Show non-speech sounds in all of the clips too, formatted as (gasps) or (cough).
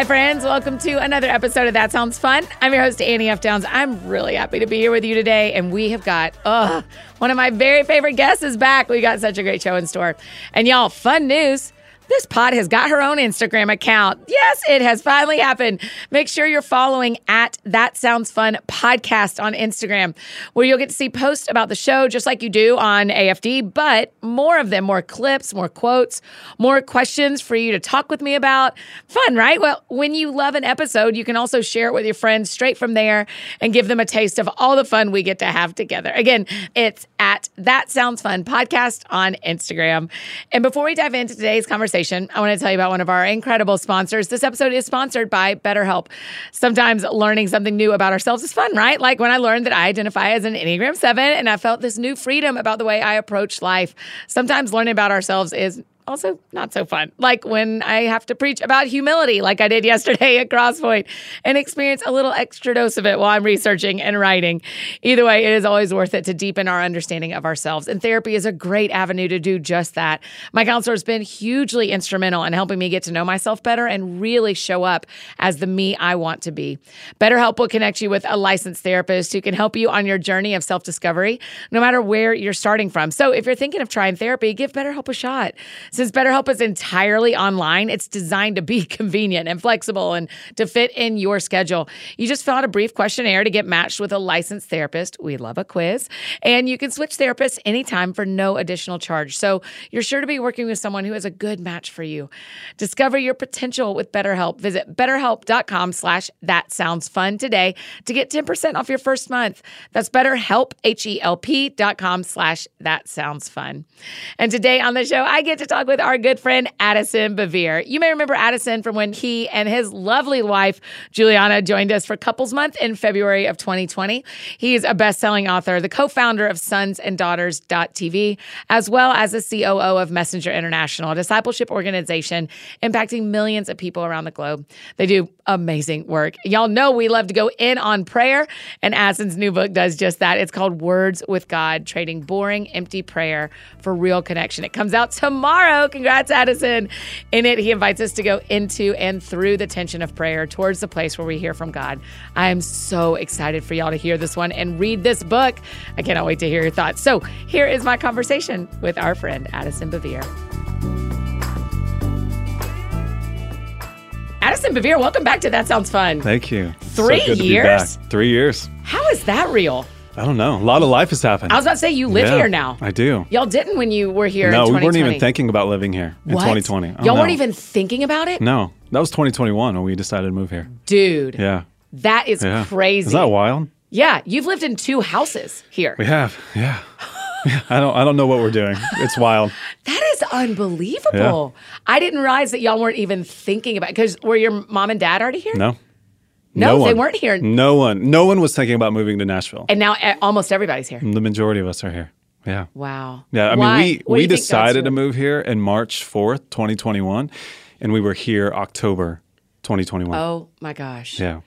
Hi, friends. Welcome to another episode of That Sounds Fun. I'm your host, Annie F. Downs. I'm really happy to be here with you today. And we have got, uh, one of my very favorite guests is back. We got such a great show in store. And y'all, fun news. This pod has got her own Instagram account. Yes, it has finally happened. Make sure you're following at That Sounds Fun podcast on Instagram, where you'll get to see posts about the show just like you do on AFD, but more of them, more clips, more quotes, more questions for you to talk with me about. Fun, right? Well, when you love an episode, you can also share it with your friends straight from there and give them a taste of all the fun we get to have together. Again, it's at That Sounds Fun podcast on Instagram. And before we dive into today's conversation, I want to tell you about one of our incredible sponsors. This episode is sponsored by BetterHelp. Sometimes learning something new about ourselves is fun, right? Like when I learned that I identify as an Enneagram 7 and I felt this new freedom about the way I approach life. Sometimes learning about ourselves is also not so fun. Like when I have to preach about humility, like I did yesterday (laughs) at Crosspoint, and experience a little extra dose of it while I'm researching and writing. Either way, it is always worth it to deepen our understanding of ourselves. And therapy is a great avenue to do just that. My counselor has been hugely instrumental in helping me get to know myself better and really show up as the me I want to be. BetterHelp will connect you with a licensed therapist who can help you on your journey of self discovery, no matter where you're starting from. So if you're thinking of trying therapy, give BetterHelp a shot. Since BetterHelp is entirely online, it's designed to be (laughs) convenient and flexible and to fit in your schedule. You just fill out a brief questionnaire to get matched with a licensed therapist. We love a quiz. And you can switch therapists anytime for no additional charge. So you're sure to be working with someone who is a good match for you. Discover your potential with BetterHelp. Visit betterhelp.com slash that sounds fun today to get 10% off your first month. That's betterhelp, H-E-L-P dot com slash that sounds fun. And today on the show, I get to talk with our good friend Addison Bevere. You may remember Addison from when he and his lovely wife, Juliana, joined us for Couples Month in February of 2020. He's a best-selling author, the co-founder of Sons and Daughters.tv, as well as the COO of Messenger International, a discipleship organization impacting millions of people around the globe. They do amazing work. Y'all know we love to go in on prayer, and Addison's new book does just that. It's called Words with God, Trading Boring, Empty Prayer for Real Connection. It comes out tomorrow. Congrats, Addison. In it, he invites us to go into and through the tension of prayer towards the place where we hear from God. I am so excited for y'all to hear this one and read this book. I cannot wait to hear your thoughts. So, here is my conversation with our friend Addison Bevere. Addison Bevere, welcome back to That Sounds Fun. Thank you. Three so good to be years? Three years. How is that real? I don't know. A lot of life has happened. I was about to say you live Yeah, here now. I do. Y'all didn't when you were here no, we weren't even thinking about living here in What? 2020. Oh, Y'all no. weren't even thinking about it? No, that was 2021 when we decided to move here. Dude, Yeah. that is Yeah. crazy. Is that wild? Yeah, you've lived in two houses here. We have. Yeah. Yeah, (laughs) I don't. I don't know what we're doing. It's wild. (laughs) That is unbelievable. Yeah. I didn't realize that y'all weren't even thinking about because were your mom and dad already here? No. No, they weren't here. No one. No one was thinking about moving to Nashville. And now eh, almost everybody's here. the majority of us are here. Yeah. Wow. Yeah, I mean, we we you think God's decided to move here in March 4th, 2021, and we were here October 2021. Oh my gosh. Yeah.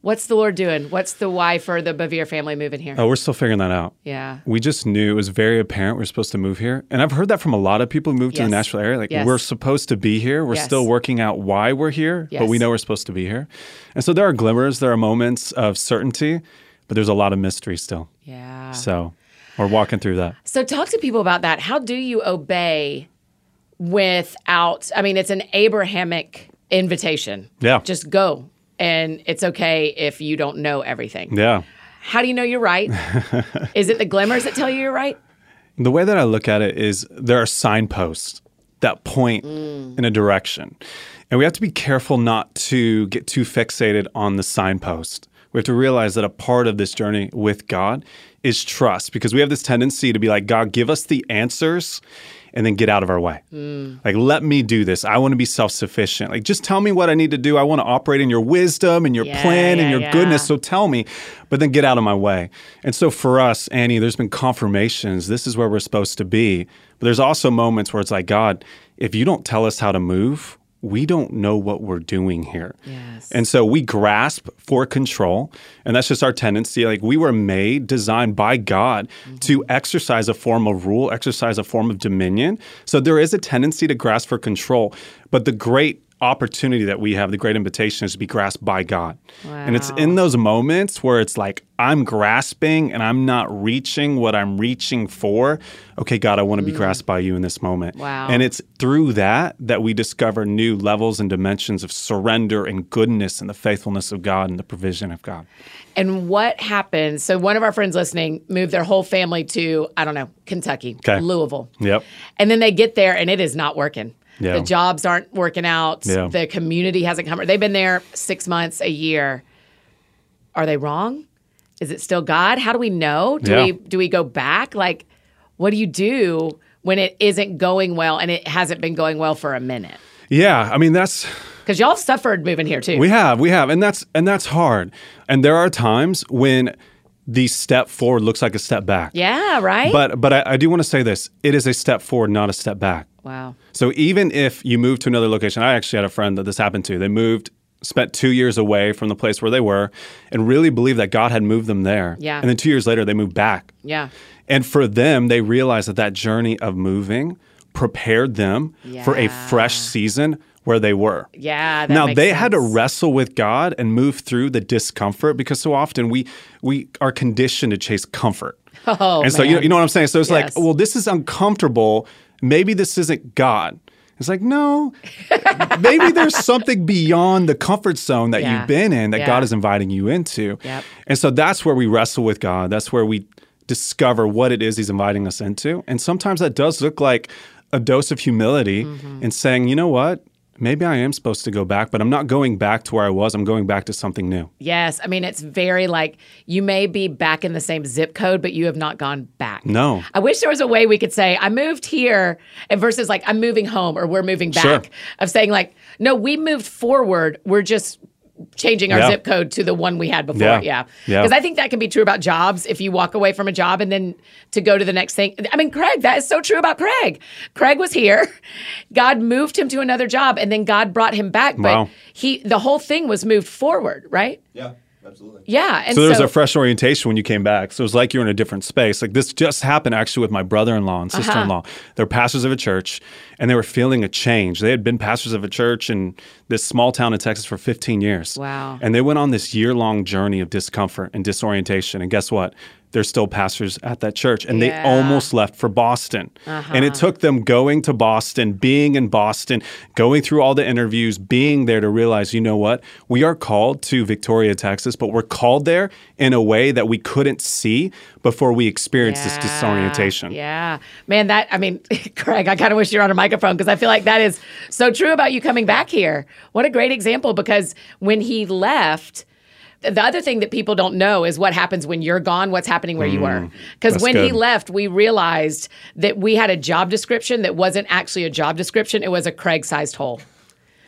What's the Lord doing? What's the why for the Bevere family moving here? Oh, we're still figuring that out. Yeah. We just knew it was very apparent we're supposed to move here. And I've heard that from a lot of people who moved to the Nashville area. Like, Yes. we're supposed to be here. We're Yes. still working out why we're here, but we know we're supposed to be here. And so there are glimmers, there are moments of certainty, but there's a lot of mystery still. Yeah. So we're walking through that. So talk to people about that. How do you obey without I mean it's an Abrahamic invitation. Yeah. Just go. And it's okay if you don't know everything. Yeah. How do you know you're right? (laughs) Is it the glimmers that tell you you're right? The way that I look at it is there are signposts that point mm. in a direction. And we have to be careful not to get too fixated on the signpost. We have to realize that a part of this journey with God is trust because we have this tendency to be like, God, give us the answers and then get out of our way. Mm. Like, let me do this. I want to be self sufficient. Like, just tell me what I need to do. I want to operate in your wisdom and your Yeah, plan and your yeah. goodness. So tell me, but then get out of my way. And so for us, Annie, there's been confirmations. This is where we're supposed to be. But there's also moments where it's like, God, if you don't tell us how to move, we don't know what we're doing here. Yes. And so we grasp for control. And that's just our tendency. Like we were made, designed by God mm-hmm. to exercise a form of rule, exercise a form of dominion. So there is a tendency to grasp for control. But the great opportunity that we have, the great invitation is to be grasped by God. And it's in those moments where it's like, I'm grasping and I'm not reaching what I'm reaching for. Okay, God, I want to be mm. grasped by you in this moment. Wow. And it's through that that we discover new levels and dimensions of surrender and goodness and the faithfulness of God and the provision of God. And what happens? So one of our friends listening moved their whole family to, I don't know, Kentucky, Okay. Louisville. Yep. And then they get there and it is not working. Yeah. The jobs aren't working out. Yeah. The community hasn't come. They've been there six months, a year. Are they wrong? Is it still God? How do we know? Do Yeah. we do we go back? Like, what do you do when it isn't going well and it hasn't been going well for a minute? Yeah. I mean, that's Because y'all suffered moving here too. We have, we have, and that's and that's hard. And there are times when the step forward looks like a step back. yeah, right? But but I, I do want to say this: it is a step forward, not a step back. Wow. So even if you move to another location, I actually had a friend that this happened to. They moved, spent two years away from the place where they were, and really believed that God had moved them there. Yeah. And then two years later, they moved back. Yeah. And for them, they realized that that journey of moving prepared them for a fresh season where they were. Yeah. That now they had to wrestle with God and move through the discomfort because so often we we are conditioned to chase comfort. (laughs) Oh, and so you know, you know what I'm saying. So it's Yes. like, well, this is uncomfortable. Maybe this isn't God. It's like, no, maybe there's (laughs) something beyond the comfort zone that Yeah. you've been in that Yeah. God is inviting you into. Yep. And so that's where we wrestle with God. That's where we discover what it is He's inviting us into. And sometimes that does look like a dose of humility Mm-hmm. and saying, you know what? Maybe I am supposed to go back, but I'm not going back to where I was. I'm going back to something new. Yes. I mean, it's very like you may be back in the same zip code, but you have not gone back. No. I wish there was a way we could say, I moved here and versus like, I'm moving home or we're moving back. Sure. Of saying, like, no, we moved forward. We're just changing our Yeah. zip code to the one we had before. Yeah. Yeah. Yeah. Because I think that can be true about jobs. If you walk away from a job and then to go to the next thing. I mean, Craig, that is so true about Craig. Craig was here. (laughs) God moved him to another job and then God brought him back. But Wow. he, the whole thing was moved forward, right? Yeah, absolutely. Yeah. And So there was a fresh orientation when you came back. So it was like you were in a different space. Like this just happened actually with my brother-in-law and sister-in-law. Uh-huh. They're pastors of a church, and they were feeling a change. They had been pastors of a church in this small town in Texas for 15 years. Wow. And they went on this year-long journey of discomfort and disorientation. And guess what? They're still pastors at that church, and Yeah. Uh-huh. they almost left for Boston. And it took them going to Boston, being in Boston, going through all the interviews, being there to realize, you know what? We are called to Victoria, Texas, but we're called there in a way that we couldn't see before we experienced this disorientation. Yeah. Man, that, I mean, (laughs) Craig, I kind of wish you were on a microphone because I feel like that is so true about you coming back here. What a great example because when he left, the other thing that people don't know is what happens when you're gone, what's happening where you were. Because Mm, when he left, we realized that we had a job description that wasn't actually a job description, it was a Craig sized hole.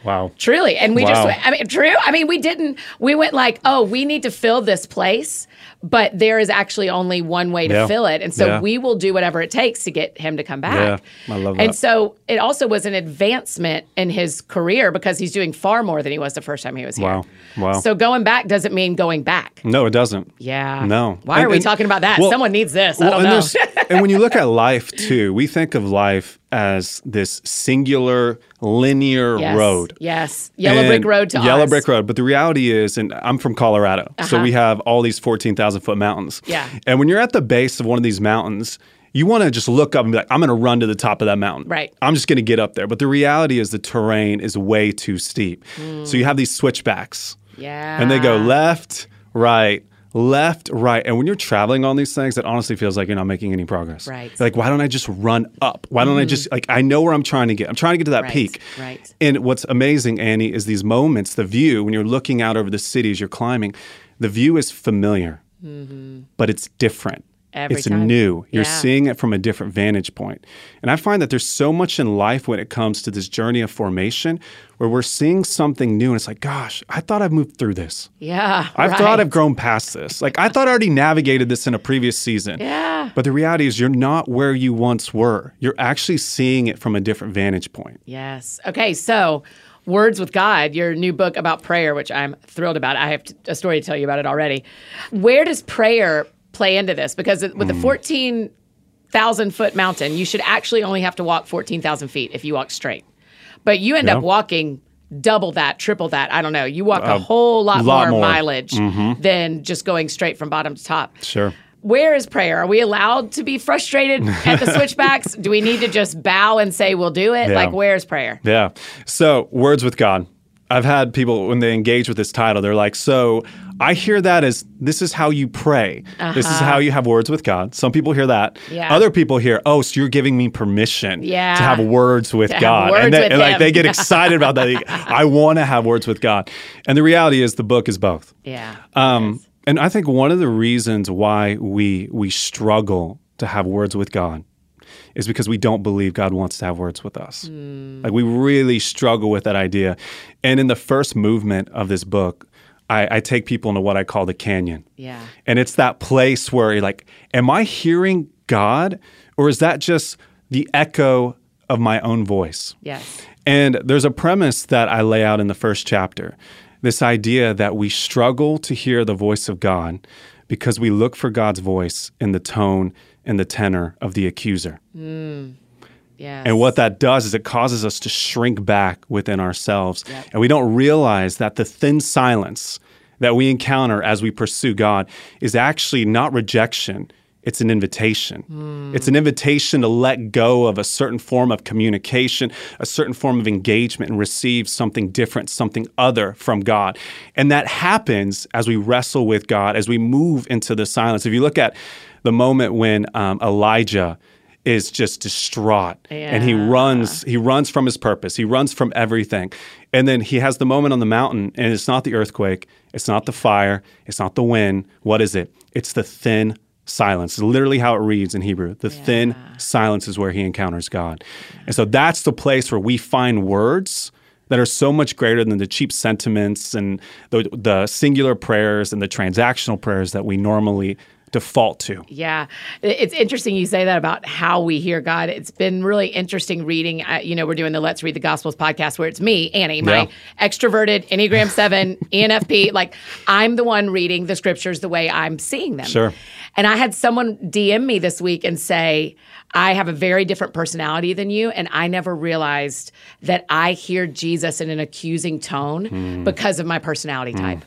Wow. Truly. And we Wow. just, I mean, true. I mean, we didn't, we went like, oh, we need to fill this place, but there is actually only one way to Yeah. fill it. And so Yeah. we will do whatever it takes to get him to come back. Yeah, I love And that. so it also was an advancement in his career because he's doing far more than he was the first time he was here. Wow. Wow. So going back doesn't mean going back. No, it doesn't. Yeah. No. Why And- are we and- talking about that? well- Someone needs this. I don't and, know. and when you look at life too, we think of life as this singular linear yes. road. Yes. Yellow brick road to Yellow Oz. brick road. But the reality is, and I'm from Colorado, so Uh-huh. we have all these 14,000 foot mountains. Yeah. And when you're at the base of one of these mountains, you want to just look up and be like, I'm going to run to the top of that mountain. Right. I'm just going to get up there. But the reality is, the terrain is way too steep. Hmm. So you have these switchbacks. Yeah. And they go left, right, left, right. And when you're traveling on these things, it honestly feels like you're not making any progress. Right. Like, why don't I just run up? Why don't I just, like, I know where I'm trying to get. I'm trying to get to that Right, peak. right. And what's amazing, Annie, is these moments, the view, when you're looking out over the city as you're climbing, the view is familiar, but it's different. Mm-hmm. Every it's time. new. You're Yeah. seeing it from a different vantage point. And I find that there's so much in life when it comes to this journey of formation where we're seeing something new and it's like, gosh, I thought I've moved through this. Yeah. I right. thought I've grown past this. Like I thought I already navigated this in a previous season. Yeah. But the reality is you're not where you once were. You're actually seeing it from a different vantage point. Yes. Okay. So, Words with God, your new book about prayer, which I'm thrilled about. I have a story to tell you about it already. Where does prayer play into this? Because with the hmm. 14,000 foot mountain, you should actually only have to walk 14,000 feet if you walk straight. But you end Yeah. up walking double that, triple that. I don't know. You walk a A whole lot, lot more, more. mileage mm-hmm. than just going straight from bottom to top. Sure. Where is prayer? Are we allowed to be frustrated at the (laughs) switchbacks? Do we need to just bow and say we'll do it? Yeah. Like, where's prayer? Yeah. So, words with God. I've had people when they engage with this title, they're like, "So, I hear that as this is how you pray. This is how you have words with God." Some people hear that. Uh-huh. Yeah. Other people hear, "Oh, so you're giving me permission Yeah. to have words with To God." words and they, with and, like they get (laughs) excited about that. I want to have words with God. And the reality is the book is both. Yeah. Um, and I think one of the reasons why we we struggle to have words with God is because we don't believe God wants to have words with us. Hmm. Like we really struggle with that idea. And in the first movement of this book, I, I take people into what I call the canyon. Yeah. And it's that place where you're like, am I hearing God or is that just the echo of my own voice? Yes. And there's a premise that I lay out in the first chapter this idea that we struggle to hear the voice of God because we look for God's voice in the tone and the tenor of the accuser. Mm. Yes. And what that does is it causes us to shrink back within ourselves. Yep. And we don't realize that the thin silence that we encounter as we pursue God is actually not rejection, it's an invitation. Hmm. It's an invitation to let go of a certain form of communication, a certain form of engagement, and receive something different, something other from God. And that happens as we wrestle with God, as we move into the silence. If you look at the moment when um, Elijah is just distraught and he runs he runs from his purpose he runs from everything and then he has the moment on the mountain and it's not the earthquake it's not the fire it's not the wind what is it it's the thin silence It's literally how it reads in hebrew the thin silence is where he encounters god. And so that's the place where we find words that are so much greater than the cheap sentiments and the, the singular prayers and the transactional prayers that we normally default to Yeah, it's interesting you say that about how we hear God. It's been really interesting reading. Uh, you know, we're doing the Let's Read the Gospels podcast where it's me, Annie, my Yeah. extroverted Enneagram (laughs) Seven, E ENFP. Like I'm the one reading the scriptures the way I'm seeing them. Sure. And I had someone DM me this week and say, I have a very different personality than you. And I never realized that I hear Jesus in an accusing tone Hmm. because of my personality type.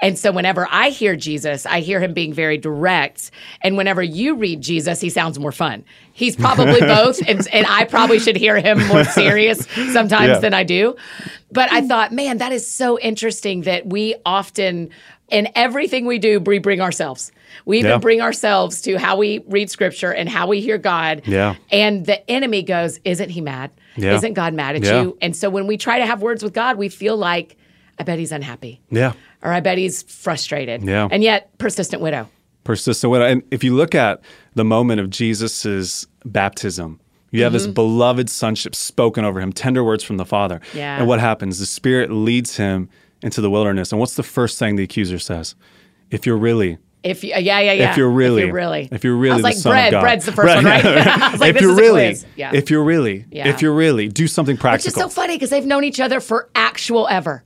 And so whenever I hear Jesus, I hear him being very direct. And whenever you read Jesus, he sounds more fun. He's probably (laughs) both. And, and I probably should hear him more (laughs) serious sometimes Yeah. than I do. But I mm. thought, man, that is so interesting that we often, in everything we do, we bring ourselves. We even Yeah. bring ourselves to how we read scripture and how we hear God. Yeah. And the enemy goes, Isn't he mad? Yeah. Isn't God mad at you? And so when we try to have words with God, we feel like, I bet he's unhappy yeah or I bet he's frustrated. Yeah. And yet, persistent widow. persistent widow. And if you look at the moment of Jesus's baptism, You have this mm-hmm. beloved sonship spoken over him, tender words from the Father. Yeah. And what happens? The Spirit leads him into the wilderness. And what's the first thing the accuser says? If you're really If you, yeah, yeah, yeah. if you're really, if you're really, if you're really I was like bread. Bread's the first one, right? (laughs) (laughs) Like, if you're really. Yeah. if you're really, Yeah. if you're really, do something practical. Which is so funny because they've known each other for actual ever.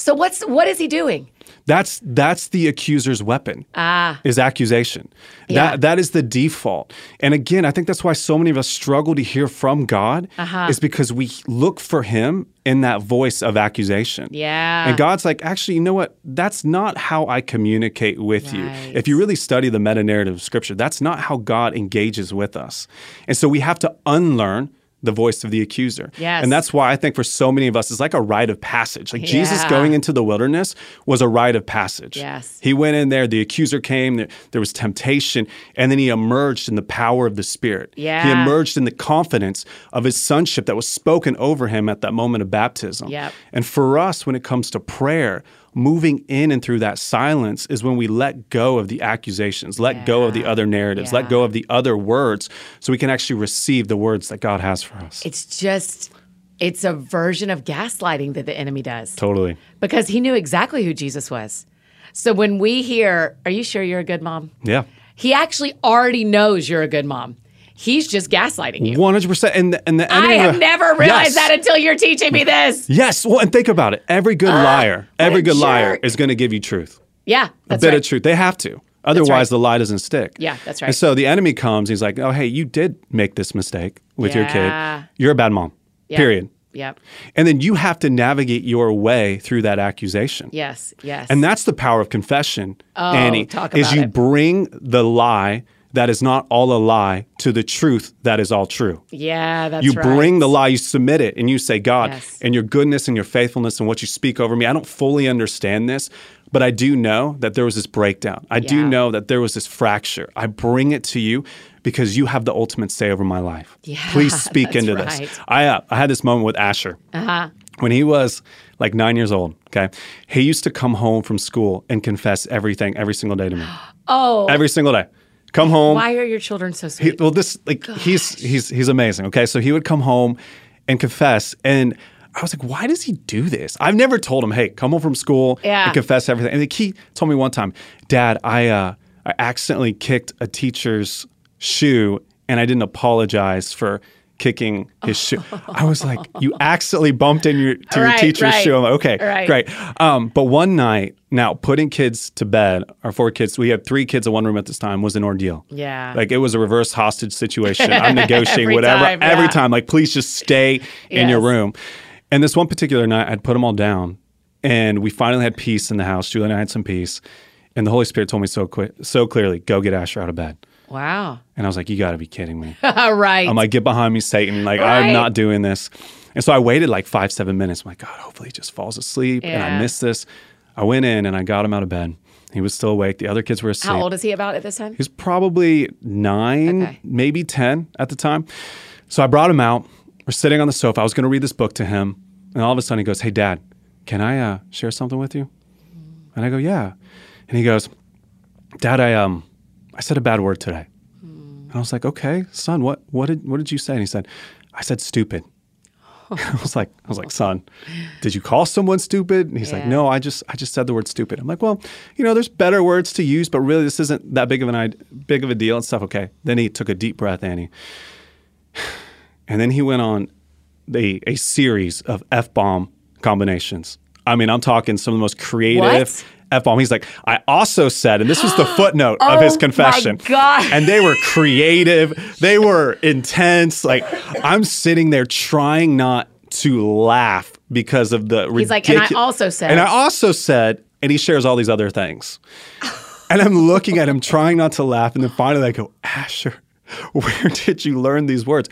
So what's what is he doing? That's that's the accuser's weapon. Ah, is accusation. Yeah. That that is the default. And again, I think that's why so many of us struggle to hear from God. Uh-huh. Is because we look for Him in that voice of accusation. Yeah. And God's like, actually, you know what? That's not how I communicate with you. If you really study the meta narrative of Scripture, that's not how God engages with us. And so we have to unlearn the voice of the accuser. Yes. And that's why I think for so many of us, it's like a rite of passage. Like Jesus going into the wilderness was a rite of passage. Yes. He went in there, the accuser came, there, there was temptation, and then he emerged in the power of the Spirit. Yeah. He emerged in the confidence of his sonship that was spoken over him at that moment of baptism. Yep. And for us, when it comes to prayer, moving in and through that silence is when we let go of the accusations, let go of the other narratives, Yeah. let go of the other words so we can actually receive the words that God has for us. It's just it's a version of gaslighting that the enemy does. totally. Because he knew exactly who Jesus was. So when we hear, "Are you sure you're a good mom?" Yeah. He actually already knows you're a good mom. He's just gaslighting you. One hundred percent, and the, and the I have never realized Yes. that until you're teaching me this. Yes. Well, and think about it. Every good liar, every good liar is going to give you truth. Yeah, A bit right. of truth. They have to. Otherwise, right. the lie doesn't stick. Yeah, that's right. And so the enemy comes. He's like, "Oh, hey, you did make this mistake with your kid. You're a bad mom. Yeah. Period." Yep. And then you have to navigate your way through that accusation. Yes. Yes. And that's the power of confession, Oh, Annie. talk is you it. bring the lie that is not all a lie to the truth that is all true. yeah, that's You right. bring the lie, you submit it, and you say, God, Yes. and your goodness and your faithfulness and what you speak over me, I don't fully understand this, but I do know that there was this breakdown. I do know that there was this fracture. I bring it to you because you have the ultimate say over my life. Yeah, Please (laughs) speak into right. this. I, uh, I had this moment with Asher. Uh-huh. When he was like nine years old, okay, he used to come home from school and confess everything every single day to me. (gasps) Oh, every single day. Come home. why are your children so He, sweet? well, this like he's he's he's amazing. Okay, so he would come home and confess, and I was like, why does he do this? I've never told him, hey, come home from school Yeah. and confess everything. And like, he told me one time, Dad, I uh, I accidentally kicked a teacher's shoe, and I didn't apologize for kicking his shoe. I was like, you accidentally bumped in your to your Right, teacher's right, shoe. I'm like, okay, right. great. Um, but one night, now putting kids to bed, our four kids, we had three kids in one room at this time, was an ordeal. Yeah. Like it was a reverse hostage situation. (laughs) I'm negotiating Every whatever time, every yeah. time. Like, please just stay in your room. And this one particular night, I'd put them all down, and we finally had peace in the house. Julie and I had some peace, and the Holy Spirit told me so quick, so clearly, go get Asher out of bed. Wow. And I was like, you got to be kidding me. (laughs) All right. I'm like, get behind me, Satan. Like, Right. I'm not doing this. And so I waited like five, seven minutes. I'm like, God, hopefully he just falls asleep and I Yeah. missed this. I went in and I got him out of bed. He was still awake. The other kids were asleep. How old is he about at this time? He's probably nine, Okay. maybe 10 at the time. So I brought him out. We're sitting on the sofa. I was going to read this book to him. And all of a sudden he goes, Hey, dad, can I uh, share something with you? And I go, Yeah. And he goes, Dad, I, um, I said a bad word today. Hmm. And I was like, Okay, son, what, what, did, what did you say? And he said, I said stupid. (laughs) I was like, I was like, son, did you call someone stupid? And he's like, no, I just, I just said the word stupid. I'm like, well, you know, there's better words to use, but really, this isn't that big of an big of a deal and stuff. Okay. Then he took a deep breath, Annie, (sighs) and then he went on a, a series of f bomb combinations. I mean, I'm talking some of the most creative What? F bomb. He's like, I also said, and this was the (gasps) footnote of his Oh my confession. God. And they were (laughs) creative. They were intense. Like I'm sitting there trying not to laugh because of the He's like, and I also said. And I also said, and he shares all these other things. (laughs) and I'm looking at him trying not to laugh. And then finally I go, Asher, (laughs) where did you learn these words?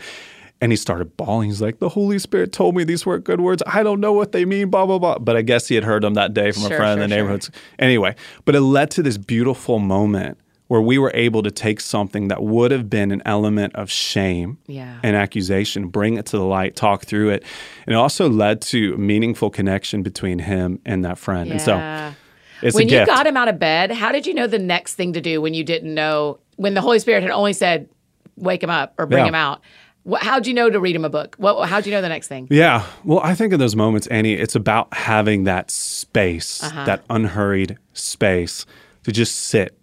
And he started bawling. He's like, the Holy Spirit told me these weren't good words. I don't know what they mean, blah, blah, blah. But I guess he had heard them that day from Sure, a friend sure, in the sure. neighborhood. Anyway, but it led to this beautiful moment where we were able to take something that would have been an element of shame Yeah. and accusation, bring it to the light, talk through it. And it also led to meaningful connection between him and that friend. And so it's when you got him out of bed, how did you know the next thing to do when you didn't know when the Holy Spirit had only said, "Wake him up" or "Bring Yeah. him out"? How'd you know to read him a book? What, how'd you know the next thing? Yeah. Well, I think in those moments, Annie, it's about having that space, Uh-huh. that unhurried space to just sit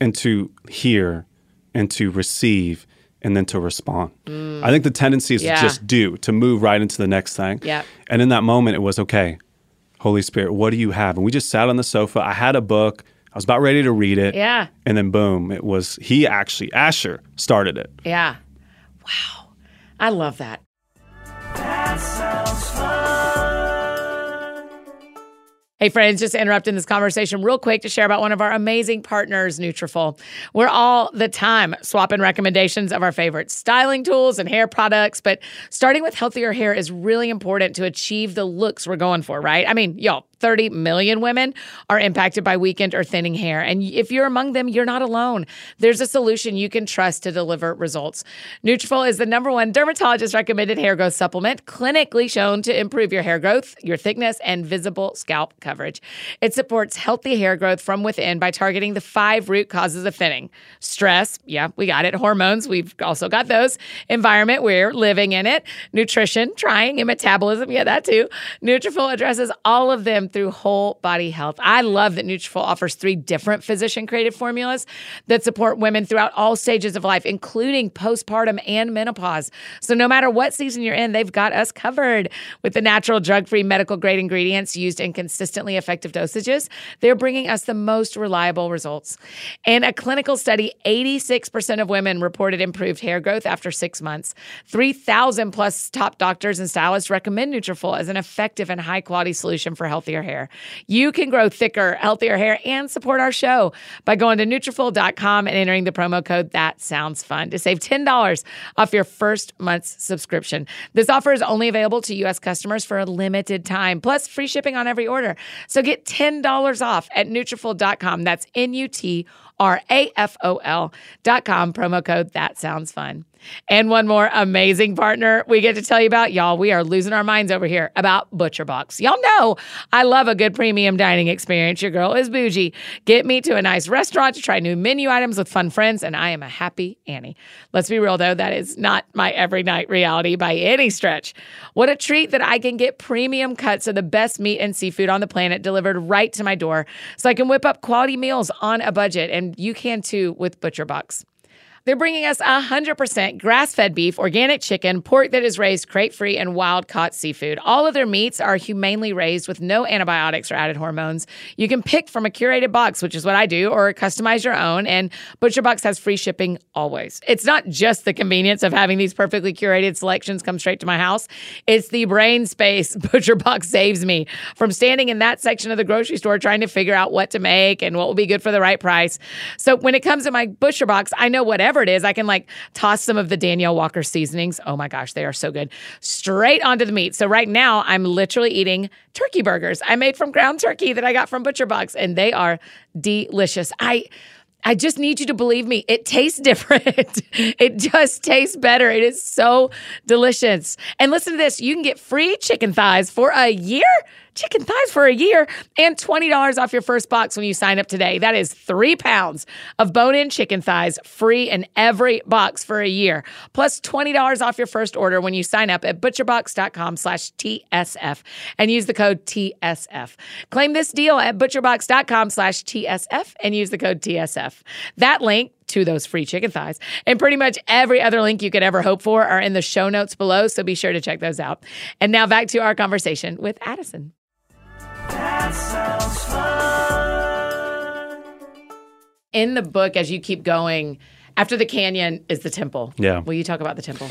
and to hear and to receive and then to respond. I think the tendency is Mm. Yeah. to just do, to move right into the next thing. Yep. And in that moment, it was okay, Holy Spirit, what do you have? And we just sat on the sofa. I had a book. I was about ready to read it. Yeah. And then boom, it was, he actually, Asher started it. Yeah. Wow. I love that. Hey friends, just interrupting this conversation real quick to share about one of our amazing partners, Nutrafol. We're all the time swapping recommendations of our favorite styling tools and hair products, but starting with healthier hair is really important to achieve the looks we're going for, right? I mean, y'all, 30 million women are impacted by weakened or thinning hair, and if you're among them, you're not alone. There's a solution you can trust to deliver results. Nutrafol is the number one dermatologist recommended hair growth supplement, clinically shown to improve your hair growth, your thickness, and visible scalp coverage. It supports healthy hair growth from within by targeting the five root causes of thinning stress, yeah, we got it. Hormones, we've also got those. Environment, we're living in it. Nutrition, trying, and metabolism, yeah, that too. Nutrafol addresses all of them through whole body health. I love that Nutrafol offers three different physician created formulas that support women throughout all stages of life, including postpartum and menopause. So no matter what season you're in, they've got us covered with the natural, drug free, medical grade ingredients used in consistently effective dosages. They're bringing us the most reliable results. In a clinical study, 86% of women reported improved hair growth after six months. 3,000 plus top doctors and stylists recommend Nutrafol as an effective and high quality solution for healthier hair. You can grow thicker, healthier hair and support our show by going to Nutrafol.com and entering the promo code That Sounds Fun to save $10 off your first month's subscription. This offer is only available to U.S. customers for a limited time, plus free shipping on every order. So get $10 off at Nutrafol.com. That's N-U-T R-A-F-O-L dot com, promo code That Sounds Fun. And one more amazing partner we get to tell you about. Y'all, we are losing our minds over here about ButcherBox. Y'all know I love a good premium dining experience. Your girl is bougie. Get me to a nice restaurant to try new menu items with fun friends, and I am a happy Annie. Let's be real though, that is not my every night reality by any stretch. What a treat that I can get premium cuts of the best meat and seafood on the planet delivered right to my door so I can whip up quality meals on a budget, and you can too with ButcherBox. They're bringing us 100% grass fed beef, organic chicken, pork that is raised crate free, and wild caught seafood. All of their meats are humanely raised with no antibiotics or added hormones. You can pick from a curated box, which is what I do, or customize your own. And ButcherBox has free shipping always. It's not just the convenience of having these perfectly curated selections come straight to my house, it's the brain space (laughs) ButcherBox saves me from standing in that section of the grocery store trying to figure out what to make and what will be good for the right price. So when it comes to my ButcherBox, I know whatever it is, I can like toss some of the Danielle Walker seasonings. Oh my gosh, they are so good. Straight onto the meat. So right now, I'm literally eating turkey burgers I made from ground turkey that I got from Butcher Box, and they are delicious. I I just need you to believe me. It tastes (laughs) different. it just tastes better. It is so delicious. And listen to this you can get free chicken thighs for a year. Chicken thighs for a year and $20 off your first box when you sign up today. That is three pounds of bone in chicken thighs free in every box for a year, plus $20 off your first order when you sign up at butcherbox.com slash TSF and use the code TSF. Claim this deal at butcherbox.com slash TSF and use the code TSF. That link to those free chicken thighs. And pretty much every other link you could ever hope for are in the show notes below, so be sure to check those out. And now back to our conversation with Addison. In the book, as you keep going, after the canyon is the temple. Yeah. Will you talk about the temple?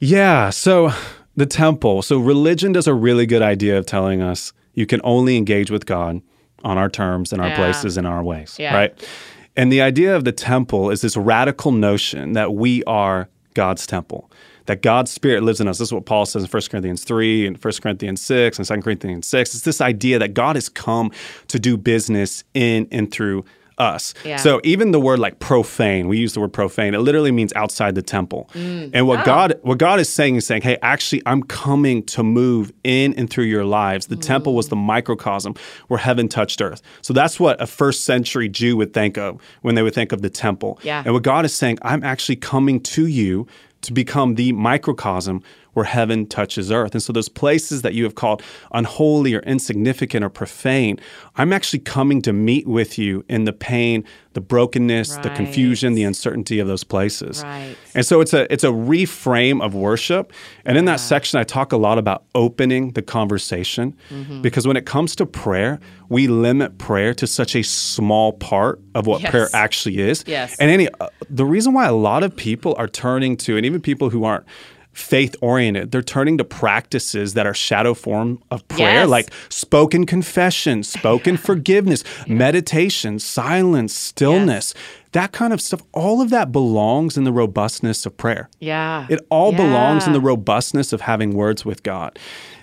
Yeah. So the temple. So religion does a really good idea of telling us you can only engage with God on our terms, in our Yeah. places, in our ways. Yeah. Right. And the idea of the temple is this radical notion that we are God's temple, that God's spirit lives in us. This is what Paul says in 1 Corinthians 3 and 1 Corinthians 6 and 2 Corinthians 6. It's this idea that God has come to do business in and through us. Yeah. So even the word like profane, we use the word profane, it literally means outside the temple. Mm. And Oh. what God what God is saying is saying, "Hey, actually I'm coming to move in and through your lives." The temple Mm. was the microcosm where heaven touched earth. So that's what a first century Jew would think of when they would think of the temple. Yeah. And what God is saying, I'm actually coming to you to become the microcosm where heaven touches earth. And so those places that you have called unholy or insignificant or profane, I'm actually coming to meet with you in the pain, the brokenness, the confusion, the uncertainty of those places. Right. And so it's a it's a reframe of worship. And in that section I talk a lot about opening the conversation Mm-hmm. because when it comes to prayer, we limit prayer to such a small part of what Yes. prayer actually is. Yes. And any uh, the reason why a lot of people are turning to and even people who aren't faith oriented they're turning to practices that are shadow form of prayer Yes. like spoken confession spoken (laughs) forgiveness meditation silence stillness that kind of stuff all of that belongs in the robustness of prayer Yeah. it all belongs in the robustness of having words with God.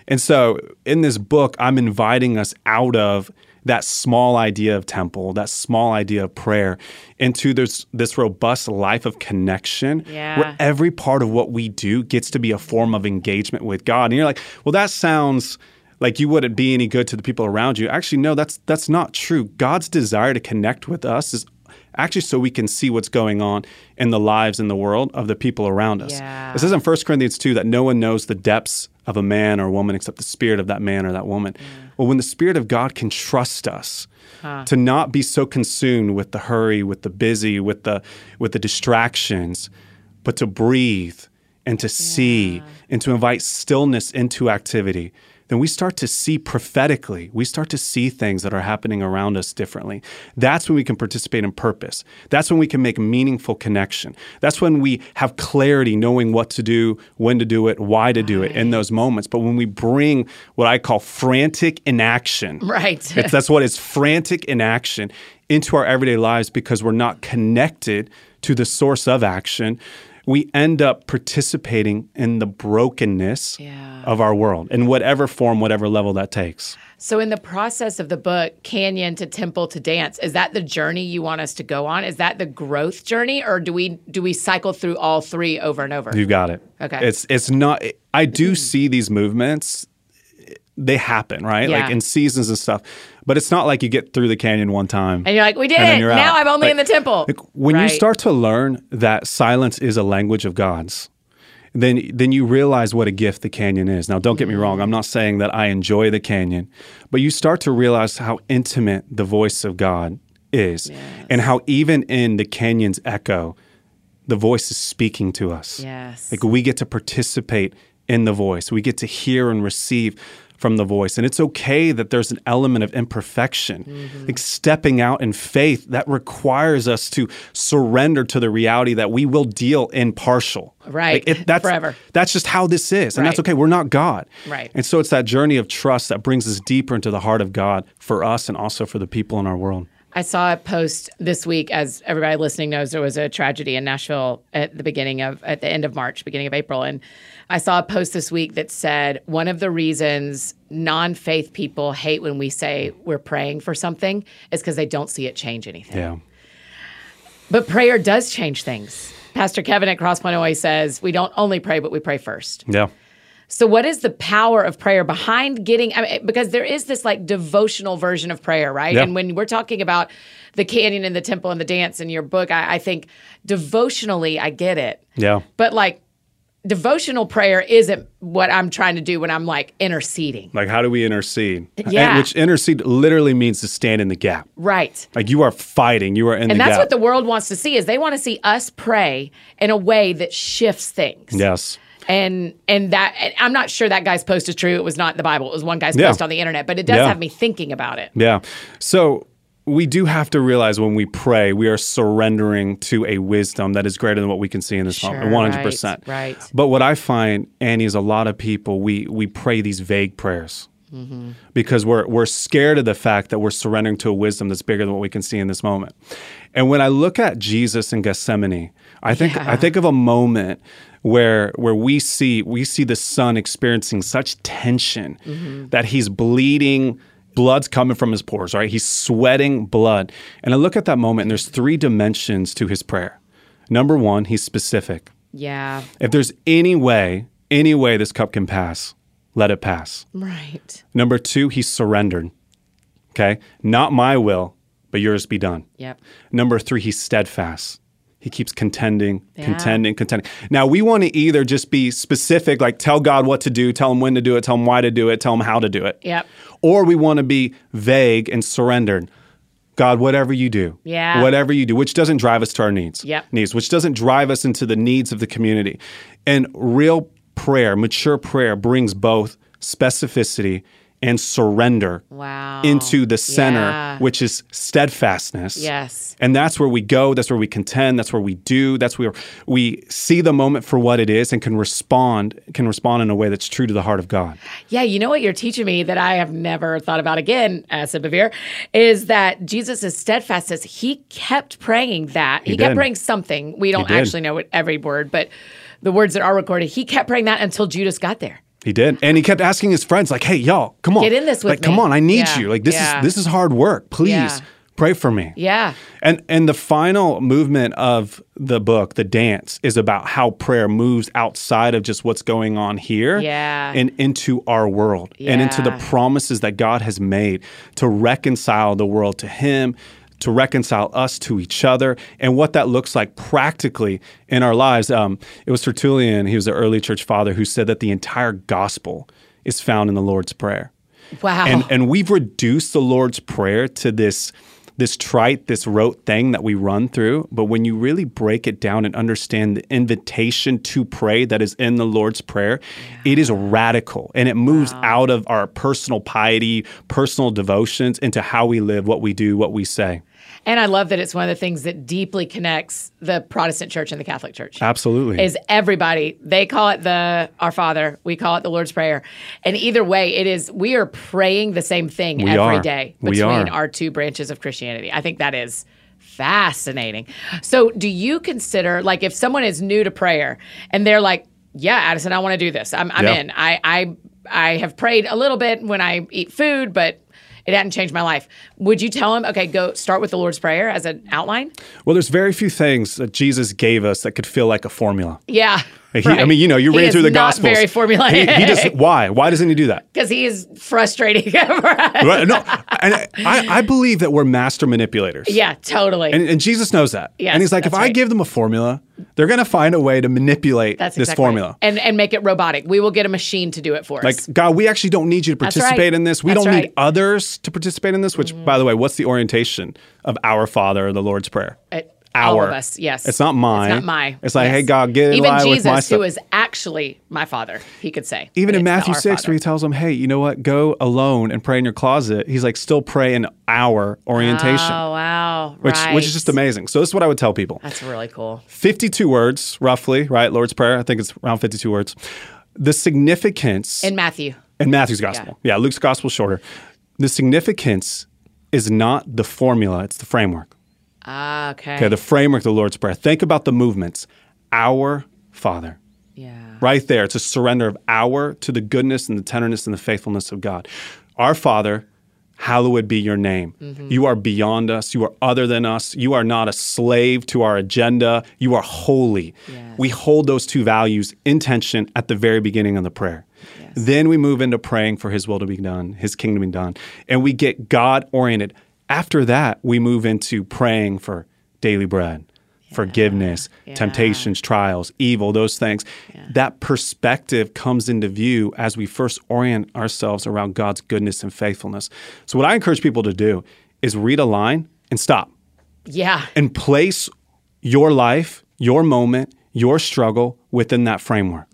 And so in this book, I'm inviting us out of that small idea of temple, that small idea of prayer, into this, this robust life of connection Yeah. where every part of what we do gets to be a form of engagement with God. And you're like, well, that sounds like you wouldn't be any good to the people around you. Actually, no, that's that's not true. God's desire to connect with us is actually so we can see what's going on in the lives in the world of the people around us. Yeah. It says in 1 Corinthians 2 that no one knows the depths of a man or a woman except the spirit of that man or that woman. Well, when the spirit of God can trust us to not be so consumed with the hurry, with the busy, with the with the distractions, but to breathe and to see and to invite stillness into activity, then we start to see prophetically. We start to see things that are happening around us differently. That's when we can participate in purpose. That's when we can make meaningful connection. That's when we have clarity, knowing what to do, when to do it, why to do it in those moments. But when we bring what I call frantic inaction, Right. that's what is frantic inaction into our everyday lives because we're not connected to the source of action. We end up participating in the brokenness Yeah. of our world in whatever form, whatever level that takes. So, in the process of the book, Canyon to Temple to Dance, is that the journey you want us to go on? Is that the growth journey, or do we do we cycle through all three over and over? You got it. Okay. It's it's not. I do see these movements. They happen, right? Yeah. Like in seasons and stuff. But it's not like you get through the canyon one time. And you're like, we did it. Now out. I'm only Like- in the temple. Like, when you start to learn that silence is a language of God's, then then you realize what a gift the canyon is. Now, don't get me Mm-hmm. wrong. I'm not saying that I enjoy the canyon, but you start to realize how intimate the voice of God is, and how even in the canyon's echo, the voice is speaking to us. Yes. Like we get to participate in the voice. We get to hear and receive from the voice. And it's okay that there's an element of imperfection. Mm-hmm. Like stepping out in faith, that requires us to surrender to the reality that we will deal in partial. Right. Like, that's, Forever. That's just how this is. And that's okay. We're not God. Right. And so it's that journey of trust that brings us deeper into the heart of God for us and also for the people in our world. I saw a post this week, as everybody listening knows, there was a tragedy in Nashville at the beginning of, at the end of March, beginning of April. And I saw a post this week that said one of the reasons non faith people hate when we say we're praying for something is because they don't see it change anything. Yeah. But prayer does change things. Pastor Kevin at Crosspoint always says we don't only pray, but we pray first. Yeah. So, what is the power of prayer behind getting? I mean, because there is this like devotional version of prayer, right? Yeah. And when we're talking about the canyon and the temple and the dance in your book, I, I think devotionally, I get it. Yeah. But like, devotional prayer isn't what I'm trying to do when I'm like interceding. Like, how do we intercede? And- Yeah. which intercede literally means to stand in the gap. Right. Like you are fighting, you are in And the that's gap. what the world wants to see is they want to see us pray in a way that shifts things. yes. And and that and I'm not sure that guy's post is true. It was not the Bible. It was one guy's Yeah. post on the internet, but it does Yeah. have me thinking about it. Yeah. So we do have to realize when we pray, we are surrendering to a wisdom that is greater than what we can see in this Sure, moment. One hundred percent. right. But what I find, Annie, is a lot of people we we pray these vague prayers. Mm-hmm. Because we're we're scared of the fact that we're surrendering to a wisdom that's bigger than what we can see in this moment. And when I look at Jesus in Gethsemane, I think I think of a moment where where we see we see the son experiencing such tension Mm-hmm. that he's bleeding blood's coming from his pores right he's sweating blood and i look at that moment and there's three dimensions to his prayer number one he's specific Yeah. if there's any way any way this cup can pass let it pass Right. number two he's surrendered okay not my will but yours be done Yep. number three he's steadfast he keeps contending, contending, contending. Now, we want to either just be specific, like tell God what to do, tell him when to do it, tell him why to do it, tell him how to do it. Yep. Or we want to be vague and surrendered. God, whatever you do, Yeah. whatever you do, which doesn't drive us to our needs, Yep. needs, which doesn't drive us into the needs of the community. And real prayer, mature prayer, brings both specificity and surrender Wow. into the center, Yeah. which is steadfastness. Yes. And that's where we go. That's where we contend. That's where we do. That's where we see the moment for what it is and can respond. Can respond in a way that's true to the heart of God. Yeah, you know what you're teaching me that I have never thought about again, uh, as a Bevere, is that Jesus' is steadfastness, he kept praying that. He, kept praying something. We don't actually know what every word, but the words that are recorded, he kept praying that until Judas got there. He did, and he kept asking his friends, like, "Hey, y'all, come on, Get in this with like, come on, I need Yeah, you. Like, this yeah. is this is hard work. Please Yeah. pray for me." Yeah. And and the final movement of the book, the dance, is about how prayer moves outside of just what's going on here Yeah. and into our world and into the promises that God has made to reconcile the world to him, to reconcile us to each other, and what that looks like practically in our lives. Um, it was Tertullian, he was an early church father, who said that the entire gospel is found in the Lord's Prayer Wow. and and we've reduced the Lord's prayer to this this trite, this rote thing that we run through. But when you really break it down and understand the invitation to pray that is in the Lord's prayer, it is radical and it moves out of our personal piety, personal devotions into how we live, what we do, what we say. And I love that it's one of the things that deeply connects the Protestant church and the Catholic church. Absolutely. is everybody. They call it the Our Father. We call it the Lord's Prayer. And either way, it is we are praying the same thing We every are. day between our two branches of Christianity. I think that is fascinating. So, do you consider like if someone is new to prayer and they're like, "Yeah, Addison, I want to do this. I'm, I'm Yeah. in. I I I have prayed a little bit when I eat food, but." It hadn't changed my life. Would you tell him, okay, go start with the Lord's Prayer as an outline? well, there's very few things that Jesus gave us that could feel like a formula. Yeah. He- I mean, you know, you He read through the not Gospels. Very formulaic. He, he just why? Why doesn't he do that? (laughs) because he is frustrating for us. (laughs) Right? No, and I, I believe that we're master manipulators. Yeah, totally. And, and Jesus knows that. Yes, and he's like, if that's I give them a formula, they're going to find a way to manipulate That's this exactly formula. right. and and make it robotic. We will get a machine to do it for Like, us. Like God, we actually don't need you to participate right. in this. We That's don't right. need others to participate in this, which, mm. by the way, what's the orientation of our Father the Lord's Prayer? It- Our. all of us, yes. It's not mine. It's not my. It's like, yes. hey, God, get in Even line Jesus, with my stuff. who is actually my father, he could say. Even in Matthew 6, Father. where he tells them, hey, you know what? Go alone and pray in your closet. He's like, still pray in our orientation, Oh wow! which, right. which is just amazing. So, this is what I would tell people. That's really cool. 52 words, roughly, right? Lord's Prayer. I think it's around 52 words. The significance In Matthew, in Matthew's gospel. Yeah. Luke's gospel is shorter. The significance is not the formula, it's the framework. Ah, okay. Okay, the framework of the Lord's Prayer. Think about the movements. Our Father. yeah. Right there. It's a surrender of our to the goodness and the tenderness and the faithfulness of God. Our Father, hallowed be your name. Mm-hmm. You are beyond us. You are other than us. You are not a slave to our agenda. You are holy. Yes. We hold those two values in tension at the very beginning of the prayer. Then we move into praying for his will to be done, his kingdom to be done, and we get God oriented. After that, we move into praying for daily bread, forgiveness, Yeah. temptations, trials, evil, those things. That perspective comes into view as we first orient ourselves around God's goodness and faithfulness. So, what I encourage people to do is read a line and stop Yeah. and place your life, your moment, your struggle within that framework.